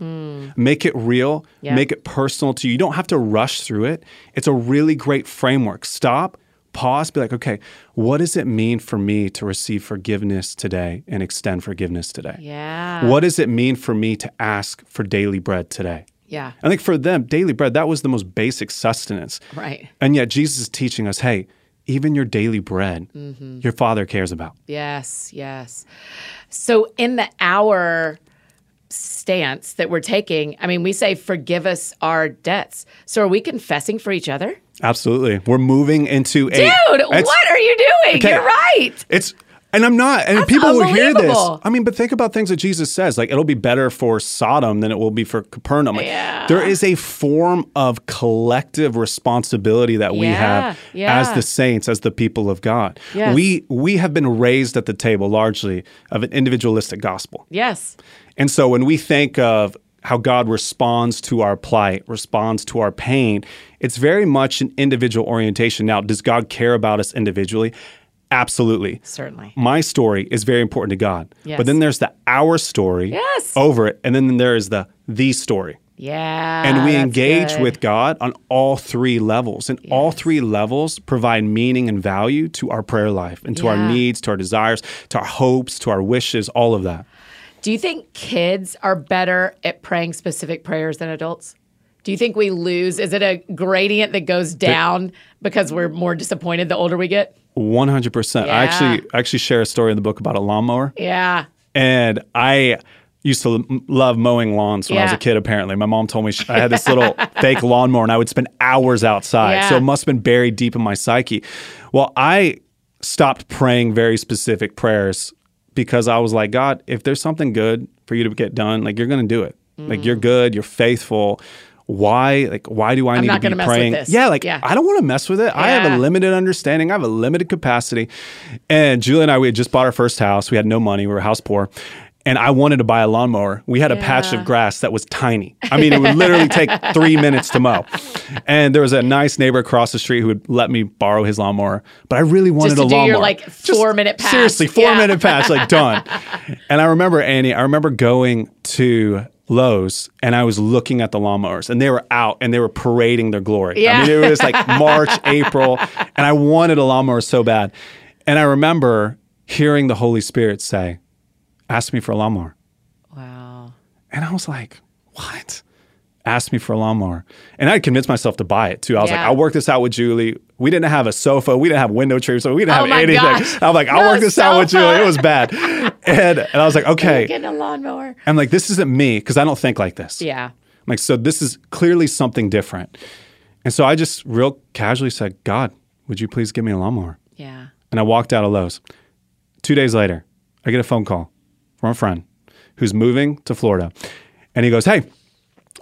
Make it real, Mm. Yeah. make it personal to you. You don't have to rush through it. It's a really great framework. Stop, pause, be like, okay, what does it mean for me to receive forgiveness today and extend forgiveness today? Yeah. What does it mean for me to ask for daily bread today? Yeah. I think for them, daily bread, that was the most basic sustenance. Right. And yet Jesus is teaching us, hey, even your daily bread, Mm-hmm. your father cares about. Yes, yes. So in the hour stance that we're taking, I mean, we say forgive us our debts. So are we confessing for each other? Absolutely. We're moving into a Dude, what are you doing? Okay. You're right. It's And I'm not. And That's people will hear this. I mean, but think about things that Jesus says. Like, it'll be better for Sodom than it will be for Capernaum. Like, Yeah. There is a form of collective responsibility that we Yeah, have yeah. as the saints, as the people of God. Yes. We we have been raised at the table largely of an individualistic gospel. Yes. And so when we think of how God responds to our plight, responds to our pain, it's very much an individual orientation. Now, does God care about us individually? Absolutely. Certainly. My story is very important to God. Yes. But then there's the our story Yes. over it. And then there is the the story. Yeah. And we engage good. with God on all three levels. And all three levels provide meaning and value to our prayer life and to our needs, to our desires, to our hopes, to our wishes, all of that. Do you think kids are better at praying specific prayers than adults? Do you think we lose? Is it a gradient that goes down because we're more disappointed the older we get? One hundred percent. I actually actually share a story in the book about a lawnmower, Yeah. and I used to l- love mowing lawns when I was a kid. Apparently, my mom told me sh- I had this little (laughs) fake lawnmower, and I would spend hours outside. Yeah. So it must have been buried deep in my psyche. Well, I stopped praying very specific prayers because I was like, God, if there's something good for you to get done, like you're going to do it. Like you're mm. good, you're faithful. Why, like, why do I need not to be gonna with praying? this. Yeah, like Yeah. I don't want to mess with it. I have a limited understanding. I have a limited capacity. And Julie and I, we had just bought our first house. We had no money. We were house poor. And I wanted to buy a lawnmower. We had a patch of grass that was tiny. I mean, it would literally take (laughs) three minutes to mow. And there was a nice neighbor across the street who would let me borrow his lawnmower. But I really wanted a do your, lawnmower. like, Just four-minute patch. Seriously, four Yeah. minute patch, like done. (laughs) and I remember, Annie, I remember going to Lowe's and I was looking at the lawnmowers and they were out and they were parading their glory. Yeah. I mean, it was like March, (laughs) April, and I wanted a lawnmower so bad. And I remember hearing the Holy Spirit say, Ask me for a lawnmower. Wow. And I was like, What? Asked me for a lawnmower. And I convinced myself to buy it too. I was like, I'll work this out with Julie. We didn't have a sofa. We didn't have window treatment. So we didn't Oh have anything. gosh. (laughs) I'm like, I'll No work this out with sofa. Julie. It was bad. And, and I was like, (laughs) okay. Getting a lawnmower. I'm like, this isn't me because I don't think like this. Yeah. I'm like, so this is clearly something different. And so I just real casually said, God, would you please give me a lawnmower? Yeah. And I walked out of Lowe's. Two days later, I get a phone call from a friend who's moving to Florida. And he goes, Hey,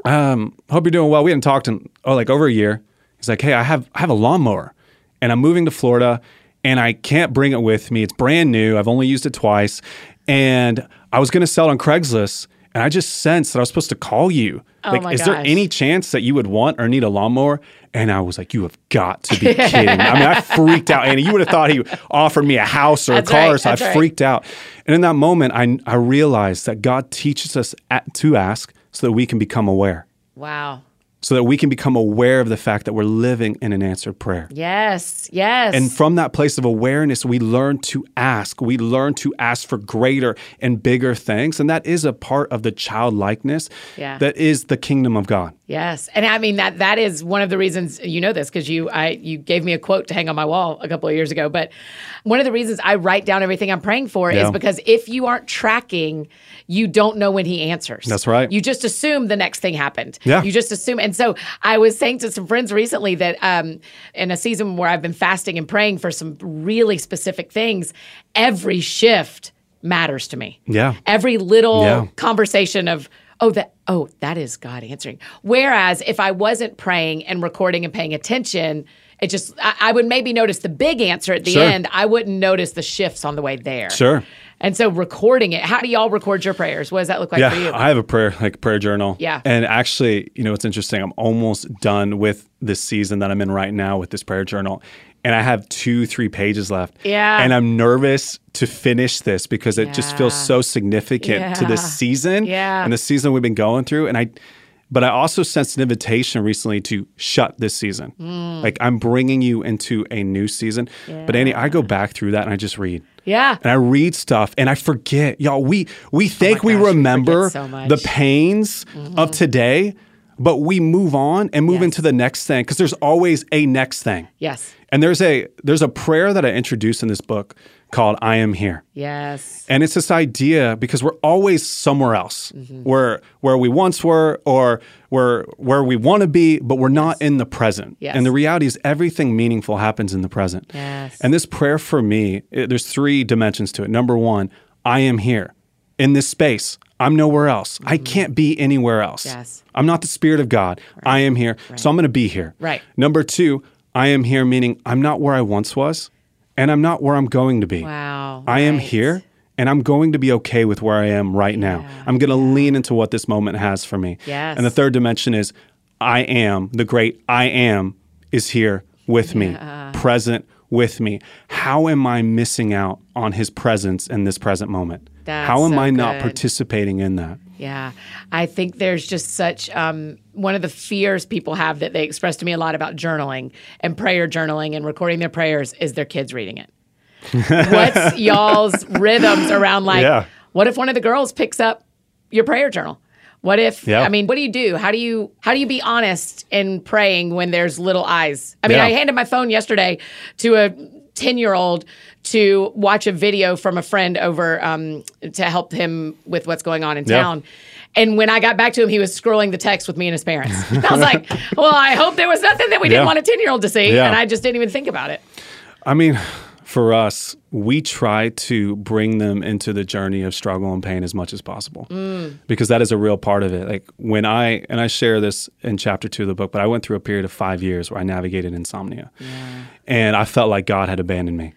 um, hope you're doing well. We hadn't talked in oh, like over a year. He's like, Hey, I have I have a lawnmower and I'm moving to Florida and I can't bring it with me. It's brand new. I've only used it twice. And I was gonna sell it on Craigslist. And I just sensed that I was supposed to call you. Oh like, Oh my is there any chance that you would want or need a lawnmower? And I was like, you have got to be kidding. I mean, I (laughs) freaked out. Annie, you would have thought he offered me a house or That's a car. right, so I right. freaked out. And in that moment, I, I realized that God teaches us at, to ask so that we can become aware, Wow. So that we can become aware of the fact that we're living in an answered prayer. Yes. Yes. And from that place of awareness, we learn to ask. We learn to ask for greater and bigger things. And that is a part of the childlikeness Yeah. that is the kingdom of God. Yes, and I mean that that is one of the reasons you know this because you I you gave me a quote to hang on my wall a couple of years ago. But one of the reasons I write down everything I'm praying for Yeah. is because if you aren't tracking, you don't know when He answers. That's right. You just assume the next thing happened. Yeah. You just assume, and so I was saying to some friends recently that um, in a season where I've been fasting and praying for some really specific things, every shift matters to me. Yeah. Every little Yeah. conversation of oh that oh that is god answering whereas if i wasn't praying and recording and paying attention it just i, I would maybe notice the big answer at the Sure. end i wouldn't notice the shifts on the way there Sure. and so recording it how do y'all record your prayers what does that look like for you I have a prayer, like a prayer journal. Yeah. And actually, you know, it's interesting. I'm almost done with this season that I'm in right now with this prayer journal. And I have two, three pages left. Yeah. And I'm nervous to finish this because it just feels so significant to this season Yeah. and the season we've been going through. And I, but I also sensed an invitation recently to shut this season. Mm. Like I'm bringing you into a new season. But Annie, I go back through that and I just read yeah and I read stuff and I forget. Y'all, we we think we Oh gosh, we remember so. Mm-hmm. the pains of today, but we move on and move Yes. into the next thing because there's always a next thing. yes And there's a there's a prayer that I introduced in this book called I Am Here. Yes. And it's this idea because we're always somewhere else, Mm-hmm. where where we once were, or where where we want to be, but we're not in the present. Yes. And the reality is, everything meaningful happens in the present. Yes. And this prayer for me, it- there's three dimensions to it. Number one, I am here in this space. I'm nowhere else. I can't be anywhere else. Mm-hmm. Yes. I'm not the Spirit of God. I am here, so I'm going to be here. Right. Number two, I am here, meaning I'm not where I once was, and I'm not where I'm going to be. Wow. I am here and I'm going to be okay with where I am right now. I'm going to lean into what this moment has for me. Yes. And the third dimension is I am, the great I am is here with me, present with me. How am I missing out on his presence in this present moment? That's How am so I not participating in that? Yeah. I think there's just such um, one of the fears people have that they express to me a lot about journaling and prayer journaling and recording their prayers is their kids reading it. (laughs) What's y'all's rhythms around like, Yeah. what if one of the girls picks up your prayer journal? What if Yeah. I mean, what do you do? How do you how do you be honest in praying when there's little eyes? I mean, Yeah. I handed my phone yesterday to a 10 year old to watch a video from a friend over um, to help him with what's going on in Yeah. town. And when I got back to him, he was scrolling the text with me and his parents. (laughs) I was like, well, I hope there was nothing that we didn't want a 10 year old to see. Yeah. And I just didn't even think about it. I mean, for us, we try to bring them into the journey of struggle and pain as much as possible because that is a real part of it. Like when I, and I share this in chapter two of the book, but I went through a period of five years where I navigated insomnia and I felt like God had abandoned me.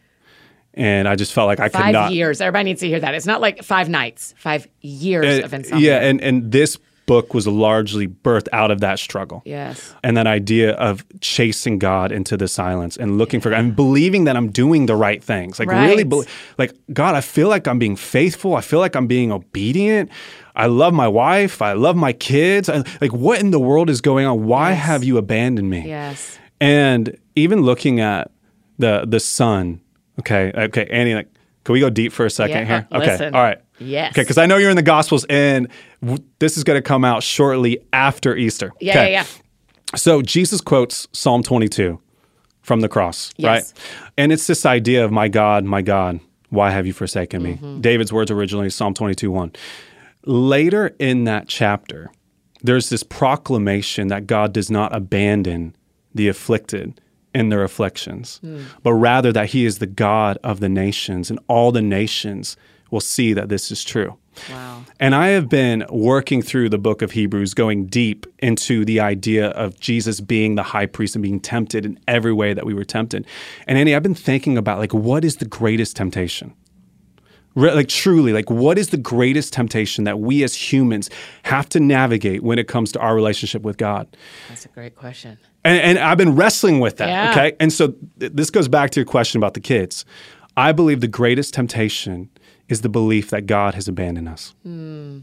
And I just felt like I could not. Five years. Everybody needs to hear that. It's not like five nights, five years Uh, of insomnia. yeah. And, and this book was largely birthed out of that struggle. Yes. and that idea of chasing God into the silence and looking for God and believing that I'm doing the right things. Like really, Right. bel like God, I feel like I'm being faithful. I feel like I'm being obedient. I love my wife. I love my kids. I, like, what in the world is going on? Why Yes. have you abandoned me? Yes. And even looking at the the son. Okay, okay, Annie. Like, can we go deep for a second Yeah, here? uh, Okay, listen. all right. Yes. Okay, because I know you're in the Gospels, and w- this is going to come out shortly after Easter. Yeah, okay. yeah, yeah. So Jesus quotes Psalm 22 from the cross, Yes. right? And it's this idea of, my God, my God, why have you forsaken me? Mm-hmm. David's words originally, Psalm 22 1. Later in that chapter, there's this proclamation that God does not abandon the afflicted in their afflictions, Hmm. but rather that he is the God of the nations, and all the nations will see that this is true. Wow. And I have been working through the book of Hebrews, going deep into the idea of Jesus being the high priest and being tempted in every way that we were tempted. And Annie, I've been thinking about like, what is the greatest temptation? Re- Like, truly, like, what is the greatest temptation that we as humans have to navigate when it comes to our relationship with God? That's a great question. And, and I've been wrestling with that. Yeah. Okay. And so th- this goes back to your question about the kids. I believe the greatest temptation is the belief that God has abandoned us hmm.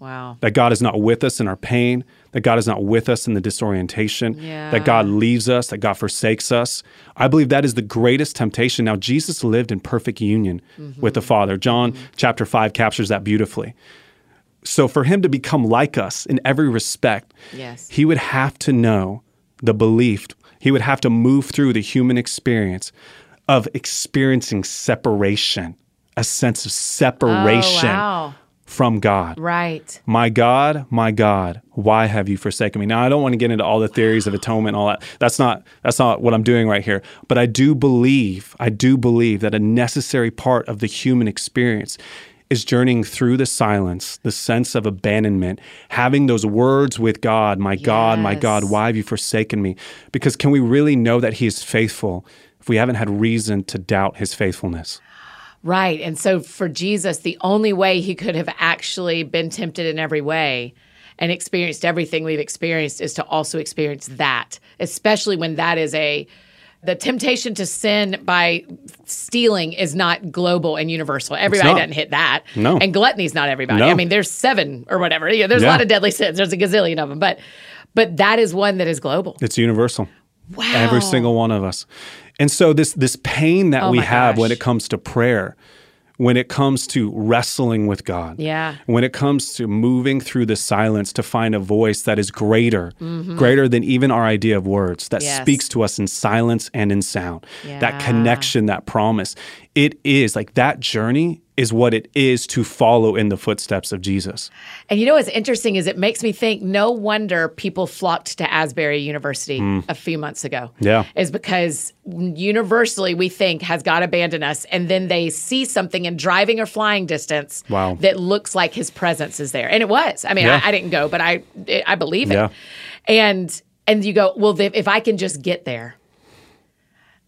Wow. that God is not with us in our pain, that God is not with us in the disorientation, Yeah. that God leaves us, that God forsakes us. I believe that is the greatest temptation. Now, Jesus lived in perfect union with the mm-hmm. Father. John mm-hmm. chapter 5 captures that beautifully. So, for him to become like us in every respect, Yes. he would have to know the belief, he would have to move through the human experience of experiencing separation, a sense of separation Oh, wow. from God. Right. My God, my God, why have you forsaken me? Now I don't want to get into all the theories of atonement and all that. That's not that's not what I'm doing right here. But I do believe, I do believe that a necessary part of the human experience is journeying through the silence, the sense of abandonment, having those words with God, my God, my God, why have you forsaken me? Because can we really know that he is faithful if we haven't had reason to doubt his faithfulness? Right. And so for Jesus, the only way he could have actually been tempted in every way and experienced everything we've experienced is to also experience that, especially when that is a the temptation to sin by stealing is not global and universal. Everybody doesn't hit that. No. And gluttony's not everybody. No. I mean, there's seven or whatever. You know, there's a lot of deadly sins. There's a gazillion of them. But but that is one that is global. It's universal. Wow. Every single one of us. And so this this pain that Oh we have when it comes to prayer, when it comes to wrestling with God. Yeah. When it comes to moving through the silence to find a voice that is greater, greater than even our idea of words, that Mm-hmm. Yes. speaks to us in silence and in sound. Yeah. That connection, that promise. It is like that journey is what it is to follow in the footsteps of Jesus. And you know what's interesting is it makes me think no wonder people flocked to Asbury University hmm. a few months ago. Yeah. Is because universally we think has God abandoned us and then they see something in driving or flying distance Wow. that looks like his presence is there. And it was. I mean, Yeah. I, I didn't go, but I I believe it. Yeah. And and you go, well, if I can just get there.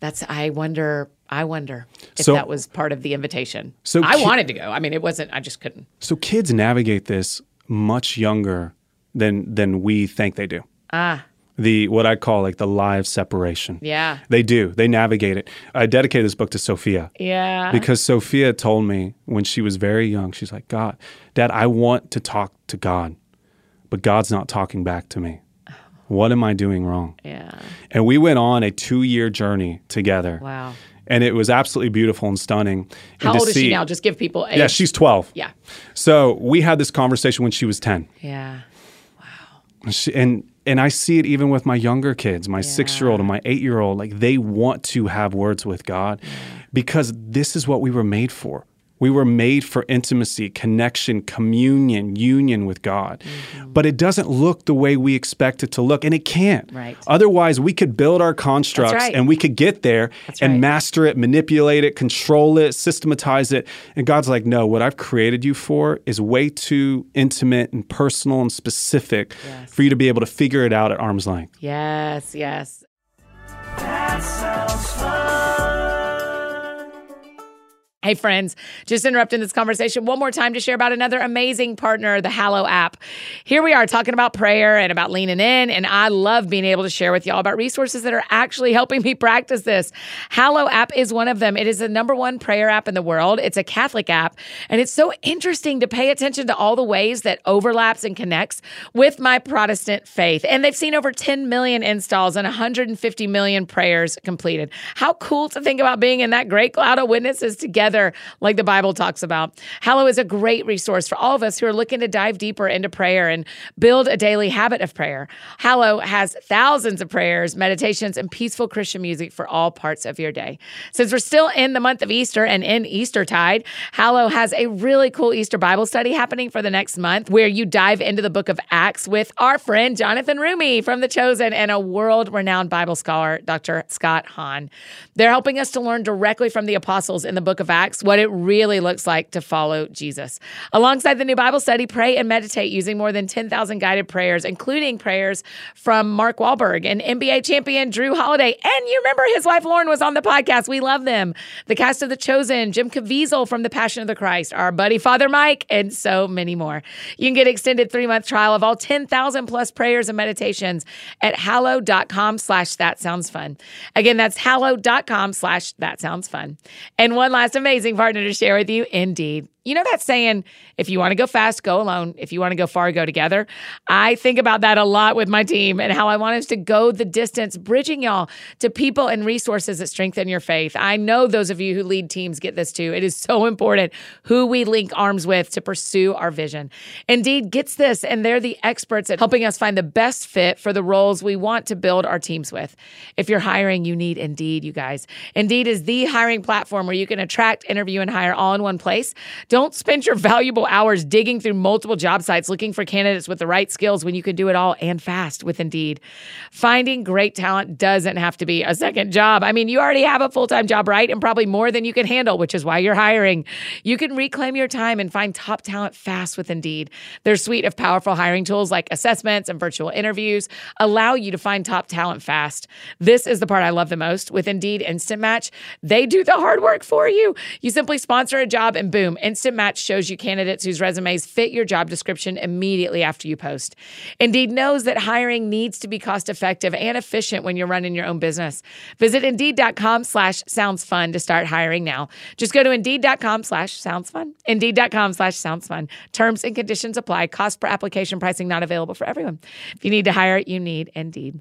That's I wonder I wonder if So- that was part of the invitation. So I ki- wanted to go. I mean, it wasn't I just couldn't. So kids navigate this much younger than than we think they do. Ah, The what I call like the live separation. yeah. They do. They navigate it. I dedicated this book to Sophia. Yeah. Because Sophia told me when she was very young, she's like, God, Dad, I want to talk to God, but God's not talking back to me. What am I doing wrong? yeah. And we went on a two year journey together. Wow. And it was absolutely beautiful and stunning. How and old is she now? Just give people age. Yeah, she's 12. Yeah. So we had this conversation when she was 10. Yeah. She, and and I see it even with my younger kids, my six year old and my eight year old. Like they want to have words with God because this is what we were made for. We were made for intimacy, connection, communion, union with God. Mm-hmm. But it doesn't look the way we expect it to look, and it can't. Right. Otherwise, we could build our constructs right. and we could get there and right. master it, manipulate it, control it, systematize it. And God's like, no, what I've created you for is way too intimate and personal and specific Yes. for you to be able to figure it out at arm's length. Yes. Yes. That sounds fun. Hey, friends, just interrupting this conversation one more time to share about another amazing partner, the Hallow app. Here we are talking about prayer and about leaning in, and I love being able to share with y'all about resources that are actually helping me (laughs) practice this. Hallow app is one of them. It is the number one prayer app in the world. It's a Catholic app, and it's so interesting to pay attention to all the ways that overlaps and connects with my Protestant faith. And they've seen over 10 million installs and 150 million prayers completed. How cool to think about being in that great cloud of witnesses together, like the Bible talks about. Hallow is a great resource for all of us who are looking to dive deeper into prayer and build a daily habit of prayer. Hallow has thousands of prayers, meditations, and peaceful Christian music for all parts of your day. Since we're still in the month of Easter and in Eastertide, Hallow has a really cool Easter Bible study happening for the next month where you dive into the book of Acts with our friend Jonathan Roumie from The Chosen and a world renowned Bible scholar, Dr. Scott Hahn. They're helping us to learn directly from the apostles in the book of Acts what it really looks like to follow Jesus. Alongside the new Bible study, pray and meditate using more than 10,000 guided prayers, including prayers from Mark Wahlberg and NBA champion Jrue Holiday. And you remember his wife Lauren was on the podcast. We love them. The cast of The Chosen, Jim Caviezel from The Passion of the Christ, our buddy Father Mike, and so many more. You can get extended three month trial of all 10,000 plus prayers and meditations at hallow.com slash that sounds fun. Again, that's hallow.com slash that sounds fun. And one last amazing partner to share with you, Indeed. You know that saying, if you want to go fast, go alone. If you want to go far, go together. I think about that a lot with my team and how I want us to go the distance, bridging y'all to people and resources that strengthen your faith. I know those of you who lead teams get this too. It is so important who we link arms with to pursue our vision. Indeed gets this, and they're the experts at helping us find the best fit for the roles we want to build our teams with. If you're hiring, you need Indeed, you guys. Indeed is the hiring platform where you can attract, interview, and hire all in one place. Don't spend your valuable hours digging through multiple job sites looking for candidates with the right skills when you can do it all and fast with Indeed. Finding great talent doesn't have to be a second job. I mean, you already have a full time job, right? And probably more than you can handle, which is why you're hiring. You can reclaim your time and find top talent fast with Indeed. Their suite of powerful hiring tools like assessments and virtual interviews allow you to find top talent fast. This is the part I love the most. With Indeed Instant Match, they do the hard work for you. You simply sponsor a job and boom, Instant Match shows you candidates whose resumes fit your job description immediately after you post. Indeed knows that hiring needs to be cost effective and efficient when you're running your own business. Visit Indeed.com slash sounds fun to start hiring now. Just go to Indeed.com slash sounds fun. Indeed.com slash sounds fun. Terms and conditions apply. Cost per application pricing not available for everyone. If you need to hire, you need Indeed.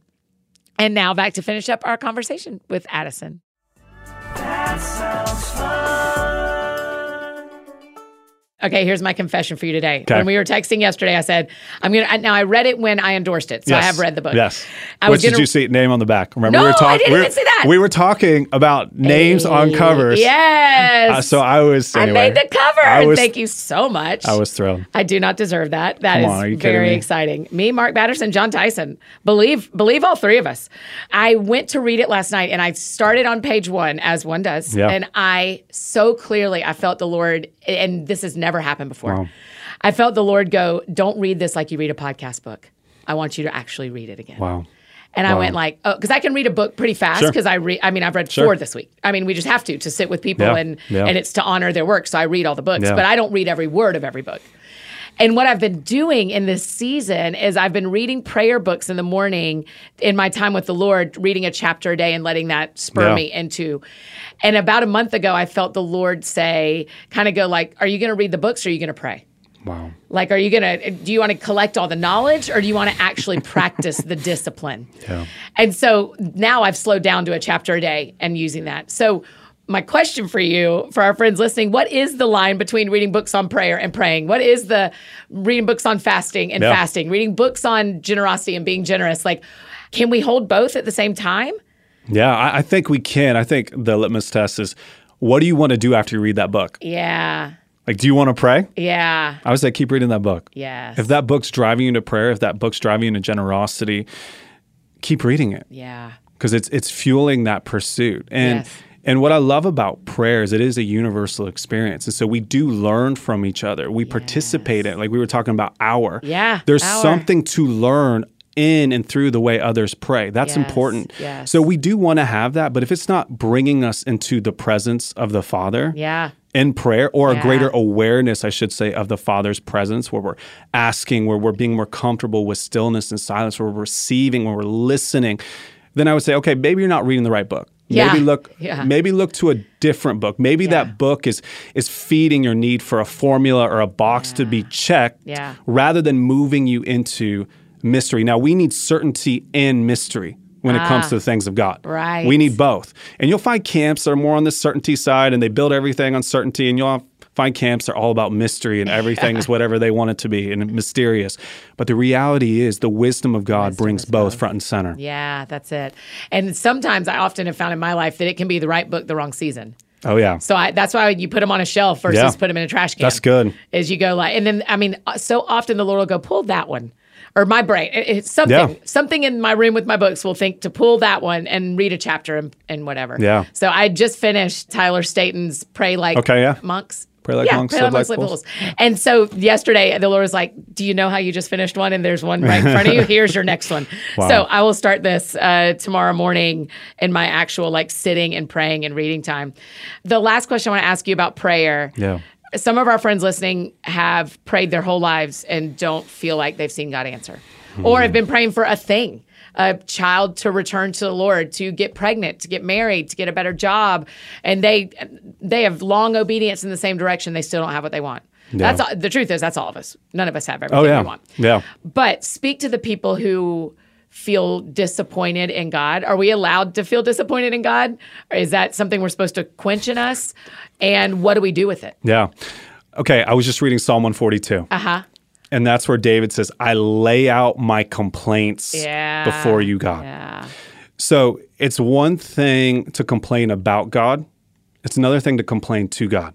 And now back to finish up our conversation with Addison. That Okay, here's my confession for you today. Okay. When we were texting yesterday, I said, I'm going to, now I read it when I endorsed it. So I have read the book. Yes. I Which was did gonna, you see? Name on the back. Remember, No, we were I talking. didn't we, even see that. we were talking about names on covers. Yes. Uh, so I was. I made the cover. I was, Thank you so much. I was thrilled. I do not deserve that. That Come is on, very me? exciting. Me, Mark Batterson, Jon Tyson. Believe believe all three of us. I went to read it last night and I started on page one, as one does. Yeah. And I so clearly I felt the Lord, and this is never happened before. Wow. I felt the Lord go, Don't read this like you read a podcast book. I want you to actually read it again. Wow. And I went like, oh, because I can read a book pretty fast Sure. because I read. I mean, I've read Sure. four this week. I mean, we just have to to sit with people Yeah. and Yeah. and it's to honor their work. So I read all the books, Yeah. but I don't read every word of every book. And what I've been doing in this season is I've been reading prayer books in the morning in my time with the Lord, reading a chapter a day and letting that spur Yeah. me into. And about a month ago, I felt the Lord say, kind of go like, "Are you going to read the books or are you going to pray?" Wow. Like, are you gonna? Do you want to collect all the knowledge, or do you want to actually (laughs) practice the discipline? Yeah. And so now I've slowed down to a chapter a day and using that. So my question for you, for our friends listening, what is the line between reading books on prayer and praying? What is the reading books on fasting and Yeah. fasting? Reading books on generosity and being generous? Like, can we hold both at the same time? Yeah, I, I think we can. I think the litmus test is what do you want to do after you read that book? Yeah. Like, do you want to pray? Yeah. I would say keep reading that book. Yes. If that book's driving you to prayer, if that book's driving you to generosity, keep reading it Yeah. because it's it's fueling that pursuit. And Yes. And what I love about prayer is it is a universal experience. And so we do learn from each other. We participate in it. Like we were talking about hour. Yeah, There's hour. something to learn in and through the way others pray. That's Yes, important. yes. So we do want to have that, but if it's not bringing us into the presence of the Father, Yeah. in prayer or Yeah. a greater awareness, I should say, of the Father's presence, where we're asking, where we're being more comfortable with stillness and silence, where we're receiving, where we're listening, then I would say, okay, maybe you're not reading the right book. Yeah. Maybe look (laughs) Yeah. maybe look to a different book. Maybe Yeah. that book is is feeding your need for a formula or a box to be checked rather than moving you into mystery. Now we need certainty and mystery when it comes Ah. to the things of God. Right. We need both. And you'll find camps that are more on the certainty side and they build everything on certainty. And you'll find camps are all about mystery and everything is whatever they want it to be and mysterious. But the reality is the wisdom of God brings both front and center. Yeah, that's it. And sometimes I often have found in my life that it can be the right book, the wrong season. Oh, yeah. So I, that's why you put them on a shelf versus Yeah. put them in a trash can. That's good. As you go like, and then I mean, uh, so often the Lord will go pull that one, or my brain, it's something, Yeah. something in my room with my books will think to pull that one and read a chapter and, and whatever. Yeah. So I just finished Tyler Staton's "Pray Like Okay, yeah. Monks." Pray like yeah, monks, pray like like monks, fools. And so yesterday, the Lord was like, "Do you know how you just finished one? And there's one right in front of you. (laughs) Here's your next one." Wow. So I will start this uh, tomorrow morning in my actual like sitting and praying and reading time. The last question I want to ask you about prayer. Yeah. Some of our friends listening have prayed their whole lives and don't feel like they've seen God answer, or have been praying for a thing. A child to return to the Lord, to get pregnant, to get married, to get a better job, and they they have long obedience in the same direction. They still don't have what they want. That's all, the truth is that's all of us. None of us have everything Oh, yeah. we want. Yeah. But speak to the people who feel disappointed in God. Are we allowed to feel disappointed in God? Or is that something we're supposed to quench in us? And what do we do with it? Yeah. Okay. I was just reading Psalm 142. Uh huh. And that's where David says, I lay out my complaints Yeah. before you, God. Yeah. So it's one thing to complain about God, it's another thing to complain to God.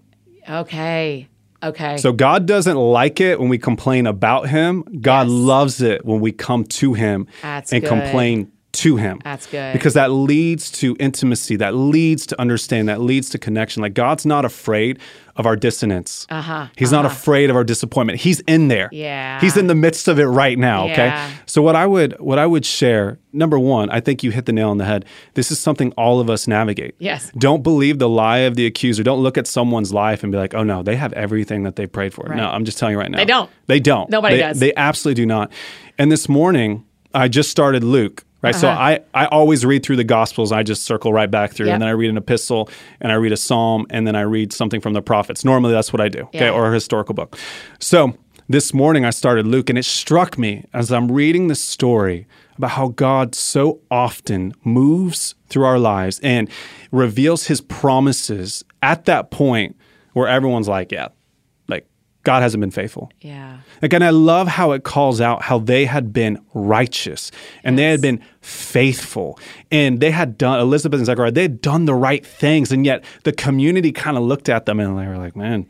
Okay. Okay. So God doesn't like it when we complain about Him. God Yes. loves it when we come to Him That's and good. complain to Him. That's good. Because that leads to intimacy, that leads to understanding, that leads to connection. Like God's not afraid of our dissonance. Uh-huh, He's not afraid of our disappointment. He's in there. Yeah. He's in the midst of it right now. Yeah. Okay. So what I would what I would share, number one, I think you hit the nail on the head. This is something all of us navigate. Yes. Don't believe the lie of the accuser. Don't look at someone's life and be like, oh no, they have everything that they prayed for. No, I'm just telling you right now. They don't. They don't. Nobody They- does. They absolutely do not. And this morning, I just started Luke. Right. So Uh-huh. I, I always read through the gospels. I just circle right back through. Yep. And then I read an epistle and I read a psalm and then I read something from the prophets. Normally that's what I do. Okay. Or a historical book. So this morning I started Luke and it struck me as I'm reading this story about how God so often moves through our lives and reveals his promises at that point where everyone's like, yeah, God hasn't been faithful. Yeah. Again, I love how it calls out how they had been righteous and they had been faithful and they had done, Elizabeth and Zechariah, they had done the right things. And yet the community kind of looked at them and they were like, man,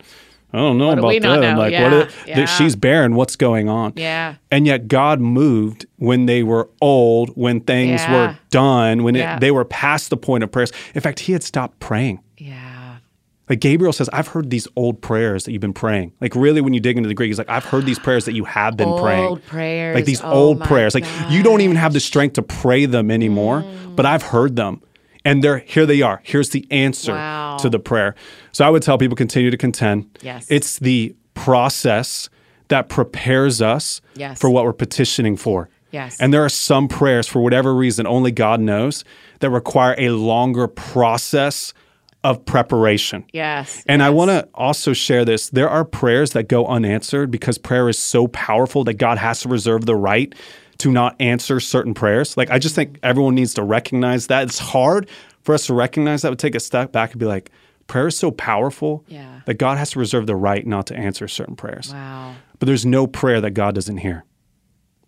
I don't know What about not them. know? Like, Yeah, what yeah. that she's barren. What's going on? Yeah. And yet God moved when they were old, when things Yeah. were done, when Yeah. it, they were past the point of prayers. In fact, he had stopped praying. Yeah. Like Gabriel says, I've heard these old prayers that you've been praying. Like really, when you dig into the Greek, he's like, I've heard these prayers that you have been praying. Old prayers. Like these Oh old prayers. Like you don't even have the strength to pray them anymore, Mm. but I've heard them. And they're here they are. Here's the answer Wow. to the prayer. So I would tell people continue to contend. Yes. It's the process that prepares us Yes. for what we're petitioning for. Yes. And there are some prayers, for whatever reason, only God knows, that require a longer process of preparation. Yes. And I want to also share this. There are prayers that go unanswered because prayer is so powerful that God has to reserve the right to not answer certain prayers. Like, I just think everyone needs to recognize that. It's hard for us to recognize that, but take a step back and be like, prayer is so powerful Yeah. that God has to reserve the right not to answer certain prayers. Wow. But there's no prayer that God doesn't hear,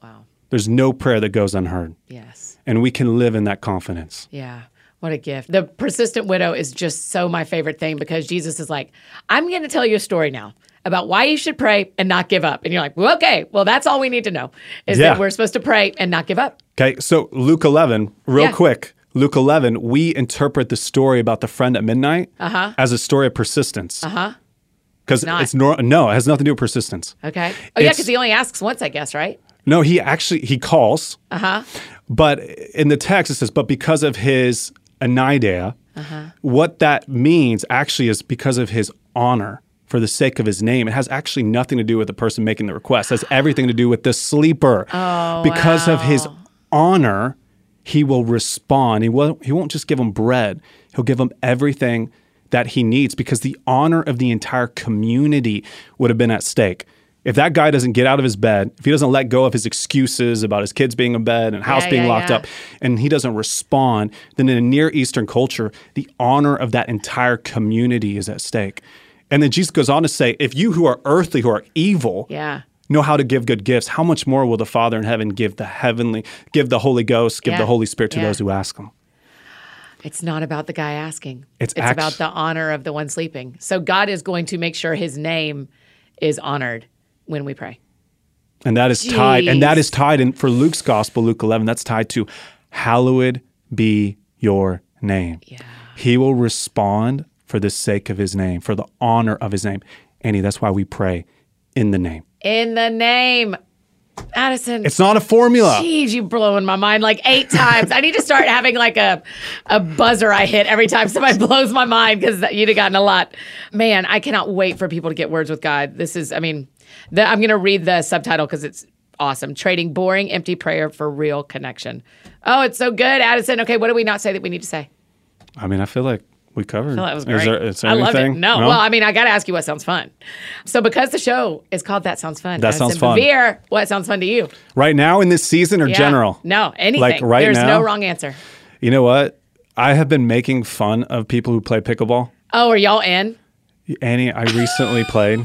Wow. there's no prayer that goes unheard. Yes. And we can live in that confidence. Yeah. What a gift. The persistent widow is just so my favorite thing because Jesus is like, I'm going to tell you a story now about why you should pray and not give up. And you're like, well, okay, well, that's all we need to know is Yeah. that we're supposed to pray and not give up. Okay, so Luke 11, real Yeah. quick. Luke 11, we interpret the story about the friend at midnight as a story of persistence. Uh huh. Because Uh-huh. not. it's nor- no, it has nothing to do with persistence. Okay. Oh, yeah, because he only asks once, I guess, right? No, he actually he calls, Uh huh. but in the text it says, but because of his anaideia, Uh-huh. what that means actually is because of his honor for the sake of his name. It has actually nothing to do with the person making the request. It has (gasps) everything to do with the sleeper. Oh, because of his honor, he will respond. He won't, he won't just give him bread, he'll give him everything that he needs because the honor of the entire community would have been at stake. If that guy doesn't get out of his bed, if he doesn't let go of his excuses about his kids being in bed and house Yeah, being yeah, locked yeah. up, and he doesn't respond, then in a Near Eastern culture, the honor of that entire community is at stake. And then Jesus goes on to say, if you who are earthly, who are evil, Yeah. know how to give good gifts, how much more will the Father in heaven give the heavenly, give the Holy Ghost, give the Holy Spirit to those who ask him? It's not about the guy asking. It's it's act- about the honor of the one sleeping. So God is going to make sure his name is honored when we pray. And that is tied, and that is tied in for Luke's gospel, Luke 11, that's tied to hallowed be your name. Yeah. He will respond for the sake of his name, for the honor of his name. Annie, that's why we pray in the name. In the name, Addison. It's not a formula. Jeez, you blowing my mind like eight times. I need to start having like a a buzzer I hit every time somebody (laughs) blows my mind because you'd have gotten a lot. Man, I cannot wait for people to get words with God. This is, I mean, the, I'm going to read the subtitle because it's awesome. Trading boring, empty prayer for real connection. Oh, it's so good, Addison. Okay, what do we not say that we need to say? I mean, I feel like we covered. That was Is great. there, is there I loved it. anything? No, well, I mean, I got to ask you what sounds fun. So, because the show is called That Sounds Fun, That Sounds Fun. Bevere, what sounds fun to you? right now in this season or Yeah. general? No, anything. Like right There's now? no wrong answer. You know what? I have been making fun of people who play pickleball. Oh, are y'all in? Annie, I recently played.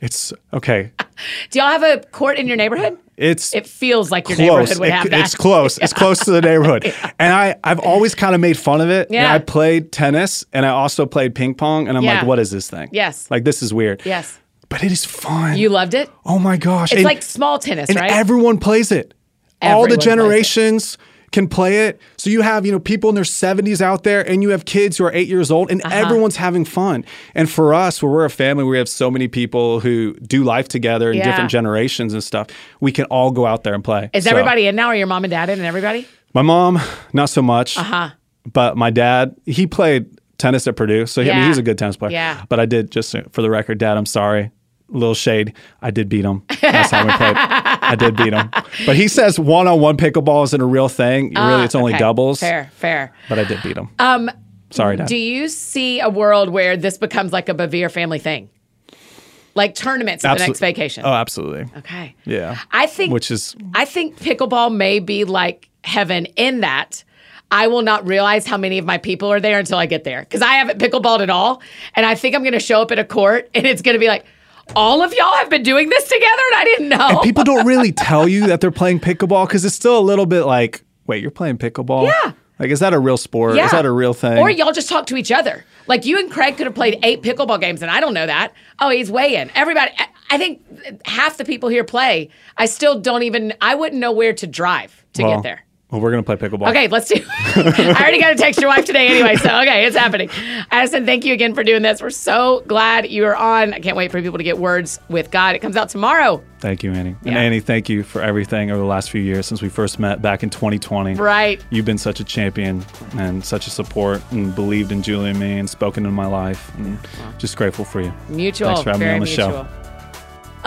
It's okay. (laughs) Do y'all have a court in your neighborhood? It's It feels like your close. neighborhood would It- have that. It's close. It's (laughs) close to the neighborhood. And I, I've always kind of made fun of it. And Yeah. I played tennis and I also played ping pong. And I'm Yeah. like, what is this thing? Yes. Like, this is weird. Yes. But it is fun. You loved it? oh my gosh. It's And- like small tennis, and right? everyone plays it. All Everyone the plays it. generations can play it. So you have, you know, people in their 70s out there and you have kids who are 8 years old and Uh-huh. everyone's having fun. And for us, where we're a family, we have so many people who do life together in Yeah. different generations and stuff. We can all go out there and play. Is So, everybody in now? Are your mom and dad in and everybody? My mom, not so much. Uh-huh. But my dad, he played tennis at Purdue. So he, I mean, he's a good tennis player. Yeah. But I did just for the record, Dad, I'm sorry. Little shade. I did beat him last time we played. (laughs) I did beat him. But he says one-on-one pickleball isn't a real thing. really, it's only Ah, Okay. doubles. Fair, fair. But I did beat him. Um, sorry, Dad. Do you see a world where this becomes like a Bevere family thing? Like tournaments at the next vacation? Oh, absolutely. okay. Yeah. I think Which is I think pickleball may be like heaven in that I will not realize how many of my people are there until I get there because I haven't pickleballed at all. And I think I'm going to show up at a court and it's going to be like, all of y'all have been doing this together and I didn't know. And people don't really tell you that they're playing pickleball because it's still a little bit like, wait, you're playing pickleball? Yeah. Like, is that a real sport? Yeah. Is that a real thing? Or y'all just talk to each other. Like you and Craig could have played eight pickleball games, and I don't know that. Oh, he's weighing. Everybody, I- I think half the people here play. I still don't even. I wouldn't know where to drive to well, get there. Well, we're gonna play pickleball. Okay, let's do. It. (laughs) I already got to text your wife today anyway, so okay, it's happening. Addison, thank you again for doing this. We're so glad you are on. I can't wait for people to get words with God. It comes out tomorrow. Thank you, Annie. And Annie, thank you for everything over the last few years since we first met back in 2020. Right. You've been such a champion and such a support and believed in Julie and me and spoken in my life. And just grateful for you. Mutual. Thanks for having me on the show.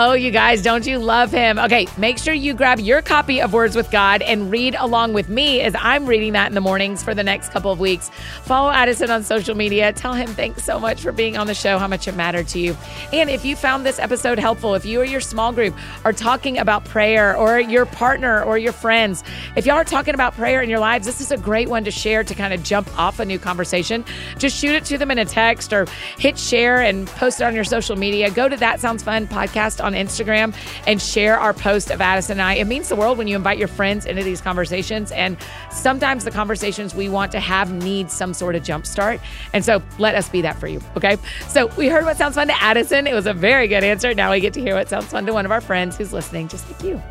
Oh, you guys, don't you love him? Okay, make sure you grab your copy of Words with God and read along with me as I'm reading that in the mornings for the next couple of weeks. Follow Addison on social media. Tell him thanks so much for being on the show, how much it mattered to you. And if you found this episode helpful, if you or your small group are talking about prayer or your partner or your friends, if y'all are talking about prayer in your lives, this is a great one to share to kind of jump off a new conversation. Just shoot it to them in a text or hit share and post it on your social media. Go to That Sounds Fun podcast on Instagram and share our post of Addison and I. It means the world when you invite your friends into these conversations. And sometimes the conversations we want to have need some sort of jump start. And so let us be that for you. Okay. So we heard what sounds fun to Addison. It was a very good answer. Now we get to hear what sounds fun to one of our friends who's listening, just like you.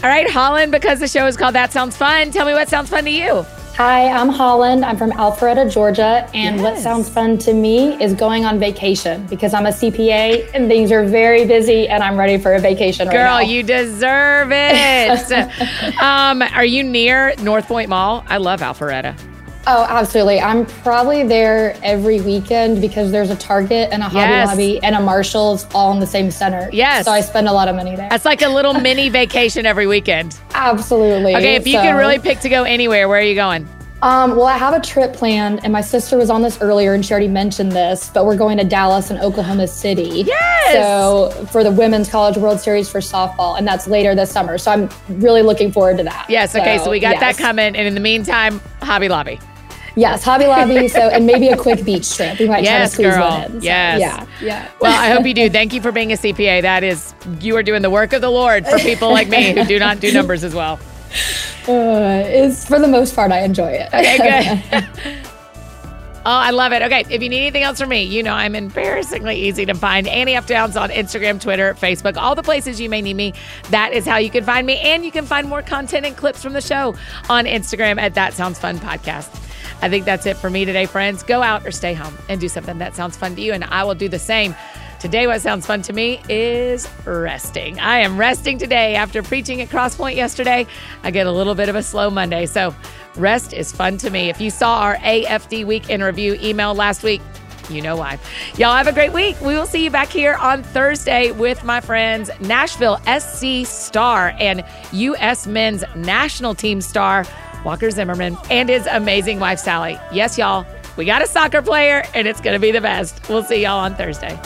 All right, Holland, because the show is called That Sounds Fun, tell me what sounds fun to you. Hi, I'm Holland. I'm from Alpharetta, Georgia. And what sounds fun to me is going on vacation because I'm a CPA and things are very busy and I'm ready for a vacation right Girl, now. you deserve it. (laughs) um, are you near North Point Mall? I love Alpharetta. Oh, absolutely. I'm probably there every weekend because there's a Target and a Hobby Yes. Lobby and a Marshall's all in the same center. Yes. So I spend a lot of money there. That's like a little mini vacation every weekend. Absolutely. Okay, if you So- could really pick to go anywhere, where are you going? Um, well, I have a trip planned, and my sister was on this earlier, and she already mentioned this. But we're going to Dallas and Oklahoma City. Yes! So for the Women's College World Series for softball, and that's later this summer. So I'm really looking forward to that. Yes, okay, so, we got that coming. And in the meantime, Hobby Lobby. Yes, Hobby Lobby. so and maybe a quick beach trip. We might Yes, try to squeeze girl. one in. So, Yes. Yeah. Yeah. Well, I hope you do. Thank you for being a CPA. That is, you are doing the work of the Lord for people like me who do not do numbers as well. (laughs) Uh, it's for the most part, I enjoy it. Okay, good. (laughs) (laughs) Oh, I love it. Okay, if you need anything else from me, you know I'm embarrassingly easy to find. Annie F. Downs on Instagram, Twitter, Facebook, all the places you may need me. That is how you can find me. And you can find more content and clips from the show on Instagram at That Sounds Fun Podcast. I think that's it for me today, friends. Go out or stay home and do something that sounds fun to you, and I will do the same. Today, what sounds fun to me is resting. I am resting today after preaching at Crosspoint yesterday. I get a little bit of a slow Monday. So, rest is fun to me. If you saw our AFD Week in Review email last week, you know why. Y'all have a great week. We will see you back here on Thursday with my friends Nashville SC star and U.S. men's national team star Walker Zimmerman, and his amazing wife, Sally. Yes, y'all, we got a soccer player, and it's going to be the best. We'll see y'all on Thursday.